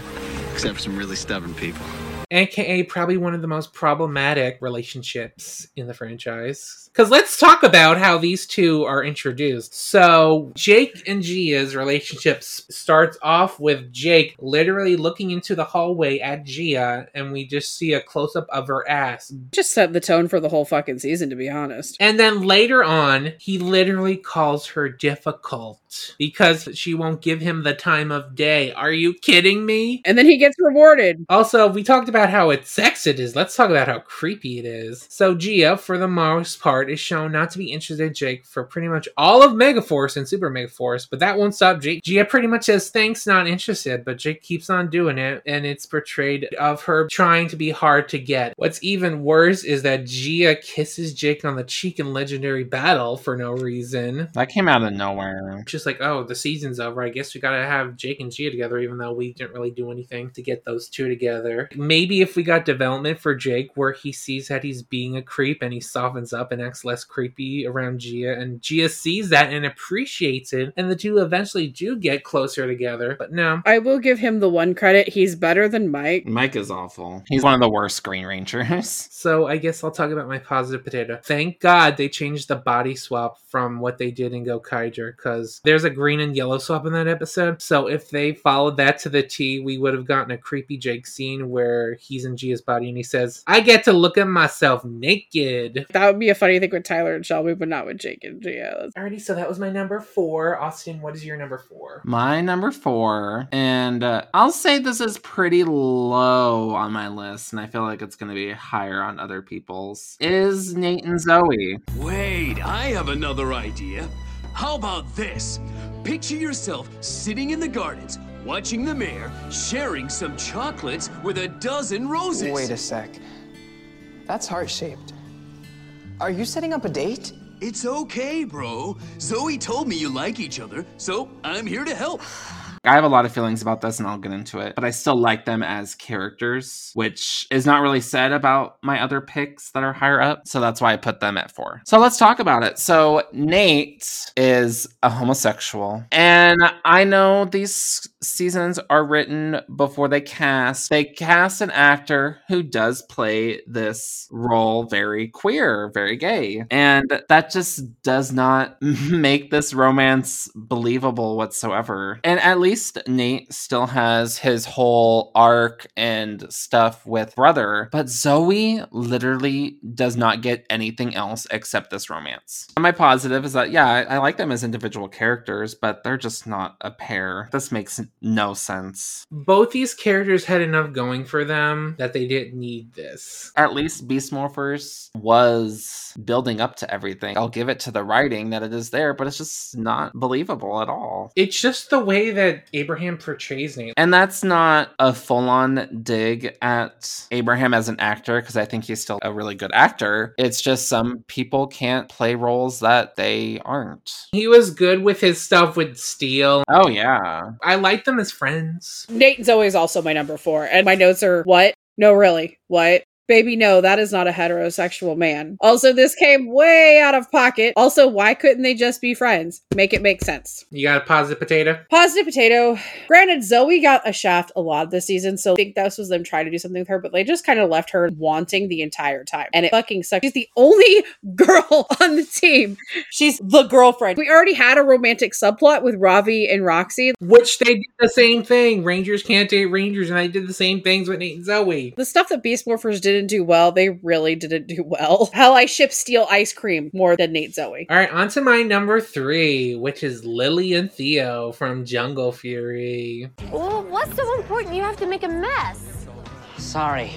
Except for some really stubborn people.
Aka probably one of the most problematic relationships in the franchise. Because let's talk about how these two are introduced. So, Jake and Gia's relationship starts off with Jake literally looking into the hallway at Gia, and we just see a close up of her ass.
Just set the tone for the whole fucking season, to be honest.
And then later on, he literally calls her difficult because she won't give him the time of day. Are you kidding me?
And then he gets rewarded.
Also, we talked about how it's sex it is. Let's talk about how creepy it is. So Gia, for the most part, is shown not to be interested in Jake for pretty much all of Megaforce and Super Megaforce, but that won't stop Jake. Gia pretty much says thanks, not interested, but Jake keeps on doing it, and it's portrayed of her trying to be hard to get. What's even worse is that Gia kisses Jake on the cheek in Legendary Battle for no reason.
That came out of nowhere.
Just like, oh, the season's over. I guess we gotta have Jake and Gia together, even though we didn't really do anything to get those two together. Maybe if we got development for Jake where he sees that he's being a creep and he softens up and acts less creepy around Gia, and Gia sees that and appreciates it, and the two eventually do get closer together. But no.
I will give him the one credit. He's better than Mike.
Mike is awful. He's one of the worst Green Rangers. *laughs*
So I guess I'll talk about my positive potato. Thank God they changed the body swap from what they did in Go Kaiger because there's a green and yellow swap in that episode. So if they followed that to the T, we would have gotten a creepy Jake scene where he's in Gia's body and he says, "I get to look at myself naked."
That would be a funny thing with Tyler and Shelby, but not with Jake and Gia.
Alrighty, so that was my number four. Austin, what is your number four?
My number four, and uh, I'll say this is pretty low on my list, and I feel like it's going to be higher on other people's, is Nate and Zoe.
Wait, I have another idea. How about this? Picture yourself sitting in the gardens, watching the mayor, sharing some chocolates with a dozen roses.
Wait a sec. That's heart shaped. Are you setting up a date?
It's okay, bro. Zoe told me you like each other, so I'm here to help.
I have a lot of feelings about this and I'll get into it, but I still like them as characters, which is not really said about my other picks that are higher up. So that's why I put them at four. So let's talk about it. So Nate is a homosexual, and I know these seasons are written before they cast. They cast an actor who does play this role very queer, very gay, and that just does not *laughs* make this romance believable whatsoever. And at least Nate still has his whole arc and stuff with brother, but Zoe literally does not get anything else except this romance. And my positive is that yeah, I, I like them as individual characters, but they're just not a pair. This makes no sense.
Both these characters had enough going for them that they didn't need this.
At least Beast Morphers was building up to everything. I'll give it to the writing that it is there, but it's just not believable at all.
It's just the way that Abraham portrays Nate.
And that's not a full on dig at Abraham as an actor, because I think he's still a really good actor. It's just some people can't play roles that they aren't.
He was good with his stuff with Steel.
Oh, yeah.
I like them as friends.
Nate and Zoe is also my number four, and my notes are what? No, really, what? Baby, no, that is not a heterosexual man. Also, this came way out of pocket. Also, why couldn't they just be friends? Make it make sense.
You got a positive potato?
Positive potato. Granted, Zoe got a shaft a lot this season, so I think this was them trying to do something with her, but they just kind of left her wanting the entire time. And it fucking sucks. She's the only *laughs* girl on the team. She's the girlfriend. We already had a romantic subplot with Ravi and Roxy.
Which they did the same thing. Rangers can't date Rangers, and they did the same things with Nate and Zoe.
The stuff that Beast Morphers didn't do well, they really didn't do well. *laughs* Hell, I ship Steel ice cream more than Nate Zoe.
All right, on to my number three, which is Lily and Theo from Jungle Fury.
Well, what's so important you have to make a mess?
Sorry.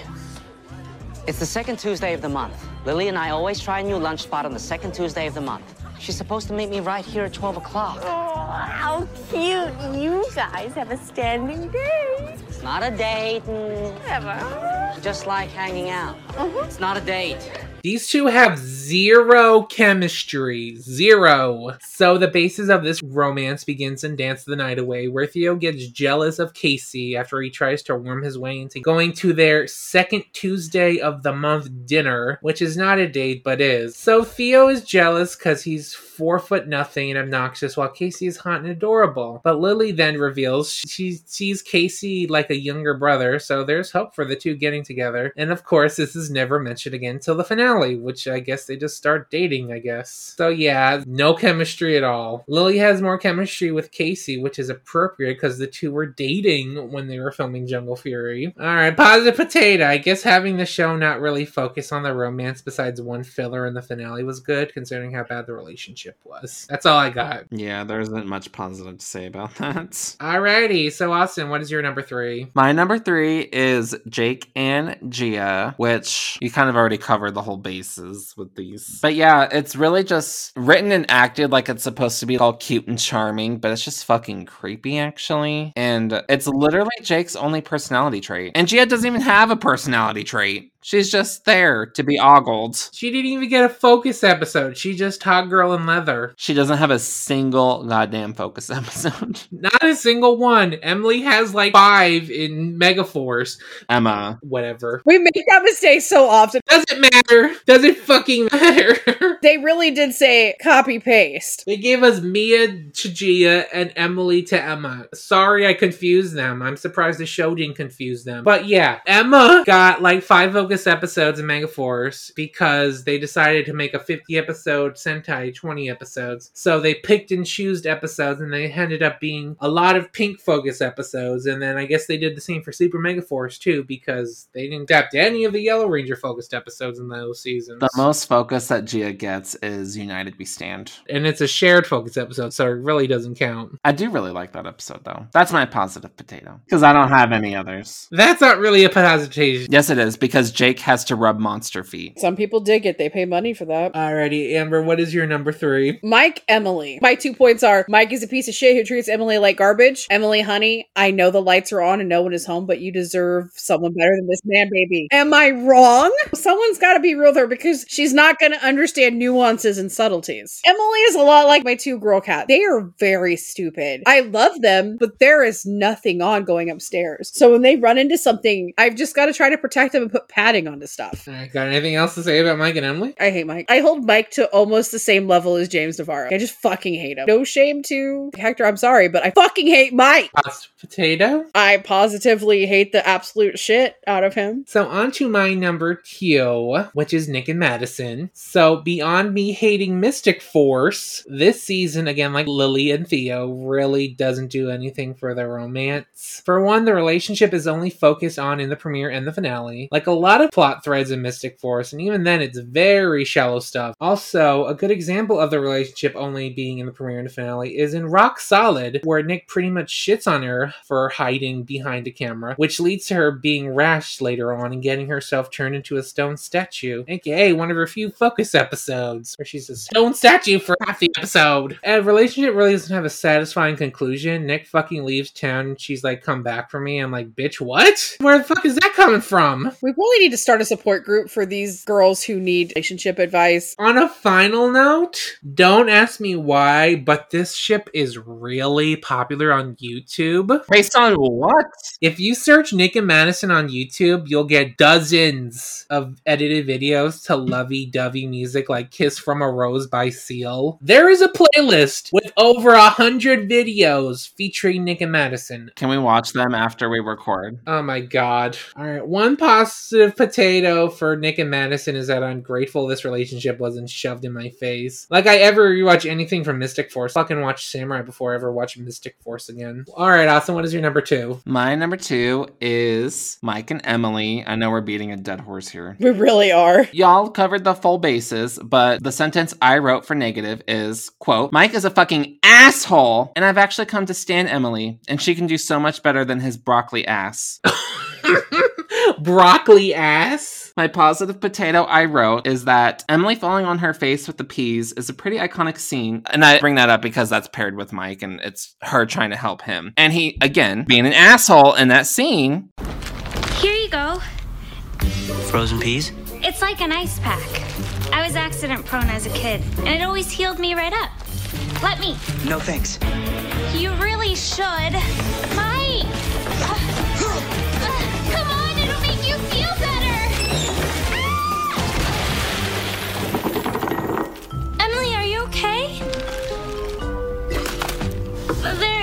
It's the second Tuesday of the month. Lily and I always try a new lunch spot on the second Tuesday of the month. She's supposed to meet me right here at 12 o'clock.
Oh, how cute. You guys have a standing date.
It's not a date. mm,
Ever.
Just like hanging out. It's not a date.
These two have zero chemistry. Zero. So the basis of this romance begins in Dance the Night Away, where Theo gets jealous of Casey after he tries to worm his way into going to their second Tuesday of the month dinner, which is not a date but is. So Theo is jealous because he's Peace four foot nothing and obnoxious, while Casey is hot and adorable. But Lily then reveals she sees Casey like a younger brother, so there's hope for the two getting together. And of course, this is never mentioned again till the finale, which I guess they just start dating, I guess. So yeah, no chemistry at all. Lily has more chemistry with Casey, which is appropriate because the two were dating when they were filming Jungle Fury. Alright, positive potato. I guess having the show not really focus on the romance besides one filler in the finale was good, considering how bad the relationship was. That's all I got.
Yeah, there isn't much positive to say about *laughs* that.
Alrighty, so Austin, what is your number three?
My number three is Jake and Gia, which you kind of already covered the whole bases with these. But yeah, it's really just written and acted like it's supposed to be all cute and charming, but it's just fucking creepy, actually. And it's literally Jake's only personality trait. And Gia doesn't even have a personality trait. She's just there to be ogled.
She didn't even get a focus episode. She just hot girl in leather.
She doesn't have a single goddamn focus *laughs* episode.
Not a single one. Emily has like five in Megaforce.
Emma.
Whatever.
We make that mistake so often.
Doesn't matter. Doesn't fucking matter. *laughs*
They really did say copy paste.
They gave us Mia to Gia and Emily to Emma. Sorry I confused them. I'm surprised the show didn't confuse them. But yeah, Emma got like five focus episodes in Megaforce because they decided to make a 50 episode Sentai 20 episodes. So they picked and choosed episodes and they ended up being a lot of pink focus episodes. And then I guess they did the same for Super Megaforce too because they didn't adapt any of the Yellow Ranger focused episodes in those seasons.
The most focus that Gia gets is United We Stand.
and it's a shared focus episode, so it really doesn't count.
I do really like that episode though. That's my positive potato. Because I don't have any others.
That's not really a positive.
Yes, it is, because Jake has to rub monster feet.
Some people dig it. They pay money for that.
Alrighty, Amber, what is your number three?
Mike, Emily. My two points are Mike is a piece of shit who treats Emily like garbage. Emily, honey, I know the lights are on and no one is home, but you deserve someone better than this man, baby. Am I wrong? Someone's got to be real with her because she's not going to understand nuances and subtleties. Emily is a lot like my two girl cats. They are very stupid. I love them, but there is nothing on going upstairs. So when they run into something, I've just got to try to protect them and put padding onto stuff.
Alright, got anything else to say about Mike and Emily?
I hate Mike. I hold Mike to almost the same level as James Navarro. I just fucking hate him. No shame to Hector, I'm sorry, but I fucking hate Mike.
Potato?
I positively hate the absolute shit out of him.
So on to my number two, which is Nick and Madison. So beyond me hating Mystic Force, this season, again, like Lily and Theo, really doesn't do anything for the romance. For one, the relationship is only focused on in the premiere and the finale. Like a lot of plot threads in Mystic Force, and even then it's very shallow stuff. Also, a good example of the relationship only being in the premiere and the finale is in Rock Solid, where Nick pretty much shits on her for hiding behind a camera, which leads to her being rashed later on and getting herself turned into a stone statue, aka one of her few focus episodes, where she's a stone statue for half the episode. And relationship really doesn't have a satisfying conclusion. Nick fucking leaves town she's like, come back for me. I'm like, bitch, what? Where the fuck is that coming from?
We really need to start a support group for these girls who need relationship advice.
On a final note, don't ask me why, but this ship is really popular on YouTube.
Based on what?
If you search Nick and Madison on YouTube, you'll get dozens of edited videos to lovey dovey music like Kiss from a Rose by Seal. There is a playlist with over a hundred videos featuring Nick and Madison.
Can we watch them after we record?
Oh my god. Alright, one positive potato for Nick and Madison is that I'm grateful this relationship wasn't shoved in my face. Like I ever rewatch anything from Mystic Force, fucking watch Samurai before I ever watch Mystic Force again. Alright, Austin, what is your number two?
My number two is Mike and Emily. I know we're beating a dead horse here.
We really are.
Y'all covered the full bases, but the sentence I wrote for negative is, quote, Mike is a fucking asshole, and I've actually come to stand Emily, and she can do so much better than his broccoli ass. *laughs*
broccoli ass.
My positive potato I wrote is that Emily falling on her face with the peas is a pretty iconic scene. And I bring that up because that's paired with Mike and it's her trying to help him. And he, again, being an asshole in that scene.
Here you go.
Frozen peas?
It's like an ice pack. I was accident prone as a kid, and it always healed me right up. Let me.
No thanks.
You really should. Mike! Okay? Everywhere.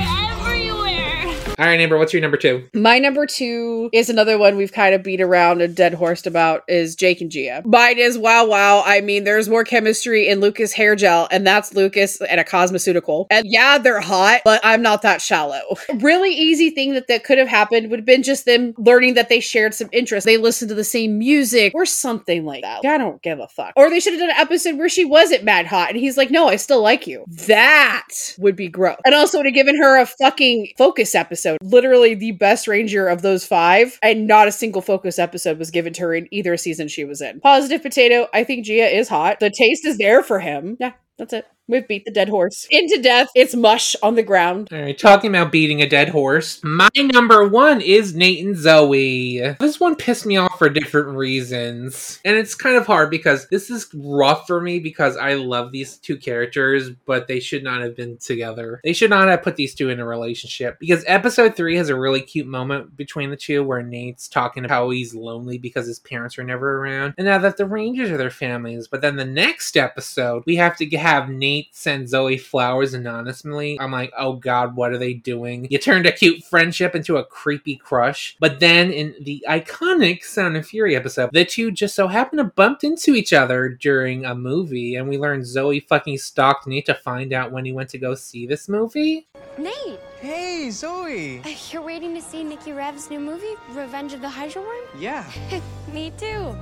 All right, Amber, what's your number two?
My number two is another one we've kind of beat around and dead horsed about is Jake and Gia. Mine is wow wow. I mean, there's more chemistry in Lucas hair gel, and that's Lucas and a cosmeceutical. And yeah, they're hot, but I'm not that shallow. really easy thing that that could have happened would have been just them learning that they shared some interests. They listened to the same music or something like that. I don't give a fuck. Or they should have done an episode where she wasn't mad hot and he's like, no, I still like you. That would be gross. And also would have given her a fucking focus episode. Literally the best ranger of those five, and not a single focus episode was given to her in either season she was in. Positive potato. I think Gia is hot. The taste is there for him. Yeah, that's it. We've beat the dead horse. Into death. It's mush on the ground.
All right, talking about beating a dead horse. My number one is Nate and Zoe. This one pissed me off for different reasons. And it's kind of hard because this is rough for me because I love these two characters, but they should not have been together. They should not have put these two in a relationship because episode three has a really cute moment between the two where Nate's talking about how he's lonely because his parents are never around. And now that the Rangers are their families. But then the next episode, we have to have Nate send Zoe flowers anonymously. I'm like, oh god, what are they doing? You turned a cute friendship into a creepy crush. But then in the iconic Sound and Fury episode, the two just so happen to bump into each other during a movie, and we learn Zoe fucking stalked Nate to find out when he went to go see this movie.
Nate!
Hey, Zoe!
Uh, You're waiting to see Nikki Rev's new movie, Revenge of the Hydra Worm?
Yeah. *laughs*
Me too.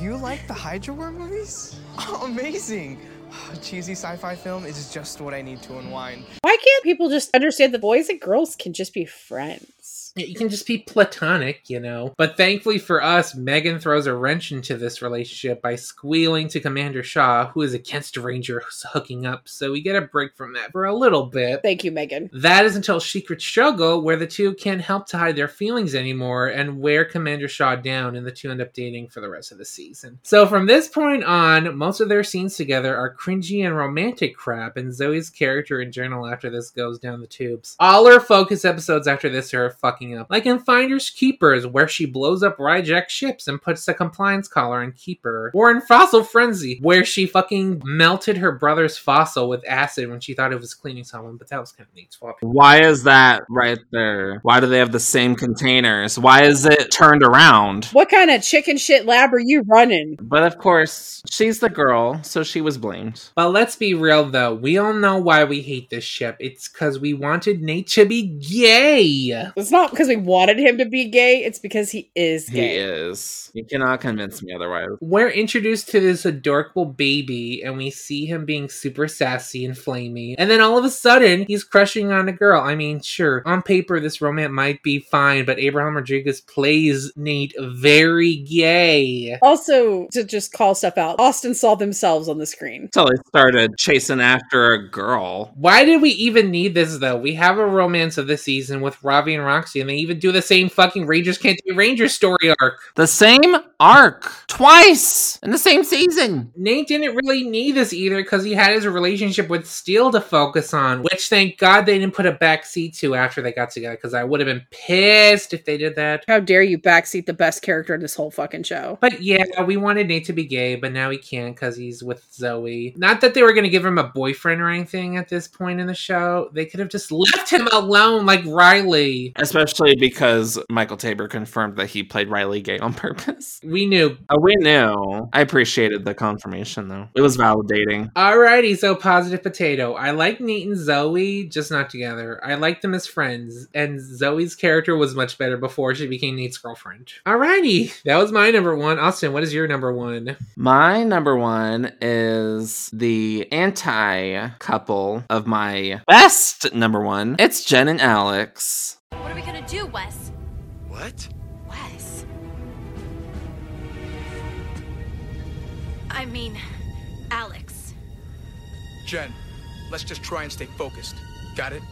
You like the Hydra Worm movies? Oh, *laughs* amazing! *sighs* Cheesy sci-fi film is just what I need to unwind.
Why can't people just understand that boys and girls can just be friends?
You can just be platonic, you know. But thankfully for us, Megan throws a wrench into this relationship by squealing to Commander Shaw, who is against Rangers hooking up. So we get a break from that for a little bit.
Thank you, Megan.
That is until Secret Struggle, where the two can't help to hide their feelings anymore and wear Commander Shaw down, and the two end up dating for the rest of the season. So from this point on, most of their scenes together are cringy and romantic crap, and Zoe's character in general after this goes down the tubes. All her focus episodes after this are fucking up. Like in Finders Keepers, where she blows up Ryjack ships and puts a compliance collar on Keeper. Or in Fossil Frenzy, where she fucking melted her brother's fossil with acid when she thought it was cleaning someone, but that was kind of neat swap.
Why is that right there? Why do they have the same containers? Why is it turned around?
What kind of chicken shit lab are you running?
But of course, she's the girl, so she was blamed.
But let's be real though, we all know why we hate this ship. It's because we wanted Nate to be gay.
It's not because we wanted him to be gay, it's because he is gay.
He is. You cannot convince me otherwise.
We're introduced to this adorable baby, and we see him being super sassy and flamey. And then all of a sudden, he's crushing on a girl. I mean, sure, on paper, this romance might be fine, but Abraham Rodriguez plays Nate very gay.
Also, to just call stuff out, Austin saw themselves on the screen.
Until they started chasing after a girl.
Why did we even need this, though? We have a romance of the season with Ravi and Roxy, and they even do the same fucking Rangers Can't Be Rangers story arc.
The same arc twice in the same season.
Nate didn't really need this either because he had his relationship with Steel to focus on, which thank God they didn't put a backseat to after they got together because I would have been pissed if they did that.
How dare you backseat the best character in this whole fucking show?
But yeah, we wanted Nate to be gay, but now he can't because he's with Zoe. Not that they were going to give him a boyfriend or anything at this point in the show. They could have just left him alone like Riley.
Especially because Michael Taber confirmed that he played Riley gay on *laughs* purpose.
We knew.
Oh, we knew. I appreciated the confirmation though. It was validating.
Alrighty, so positive potato. I like Nate and Zoe, just not together. I like them as friends, and Zoe's character was much better before she became Nate's girlfriend. Alrighty, that was my number one. Austin, what is your number one?
My number one is the anti couple of my best number one. It's Jen and Alex.
What are we gonna do, Wes?
What?
Wes?
I mean, Alex.
Jen, let's just try and stay focused. Got it?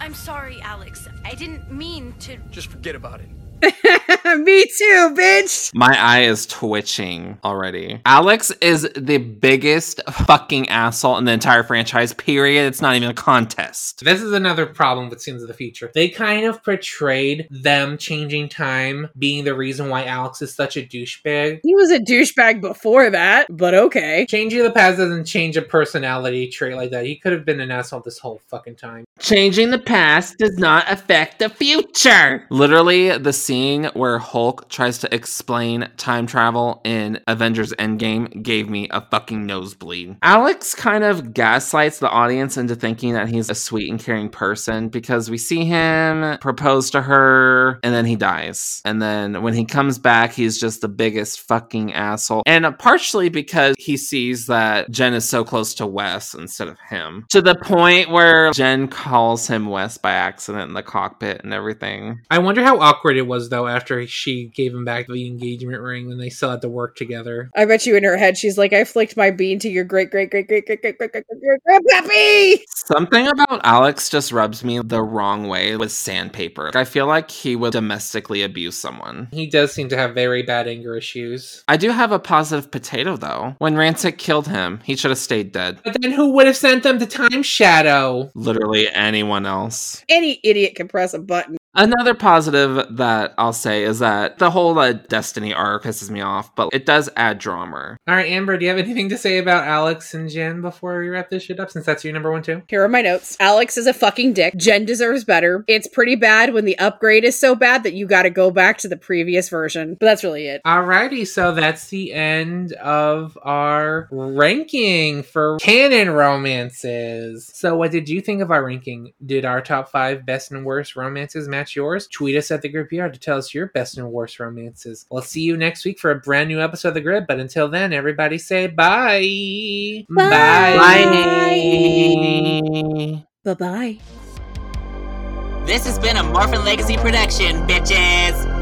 I'm sorry, Alex. I didn't mean to...
Just forget about it. *laughs*
Me too, bitch.
My eye is twitching already. Alex is the biggest fucking asshole in the entire franchise, period. It's not even a contest.
This is another problem with Sins of the Future. They kind of portrayed them changing time being the reason why Alex is such a douchebag.
He was a douchebag before that, but okay.
Changing the past doesn't change a personality trait like that. He could have been an asshole this whole fucking time.
Changing the past does not affect the future. Literally, the scene where Hulk tries to explain time travel in Avengers Endgame gave me a fucking nosebleed. Alex kind of gaslights the audience into thinking that he's a sweet and caring person because we see him propose to her and then he dies. And then when he comes back, he's just the biggest fucking asshole. And partially because he sees that Jen is so close to Wes instead of him. To the point where Jen calls him Wes by accident in the cockpit and everything.
I wonder how awkward it was though after she gave him back the engagement ring when they still had to work together.
I bet you in her head she's like, I flicked my bean to your great great great great great great great great great great grandpappy.
Something about Alex just rubs me the wrong way with sandpaper. I feel like he would domestically abuse someone.
He does seem to have very bad anger issues.
I do have a positive potato though. When Ransik killed him, he should have stayed dead.
But then who would have sent them to Time Shadow?
Literally anyone else.
Any idiot can press a button.
Another positive that I'll say is that the whole uh, Destiny arc pisses me off, but it does add drama.
All right, Amber, do you have anything to say about Alex and Jen before we wrap this shit up? Since that's your number one too.
Here are my notes. Alex is a fucking dick. Jen deserves better. It's pretty bad when the upgrade is so bad that you got to go back to the previous version. But that's really it.
Alrighty, so that's the end of our ranking for canon romances. So, what did you think of our ranking? Did our top five best and worst romances match yours? Tweet us at the Grid PR to tell us your best and worst romances. We'll see you next week for a brand new episode of the Grid. But until then, everybody say bye. bye.
Bye. Bye bye.
This has been a Morphin Legacy production, bitches!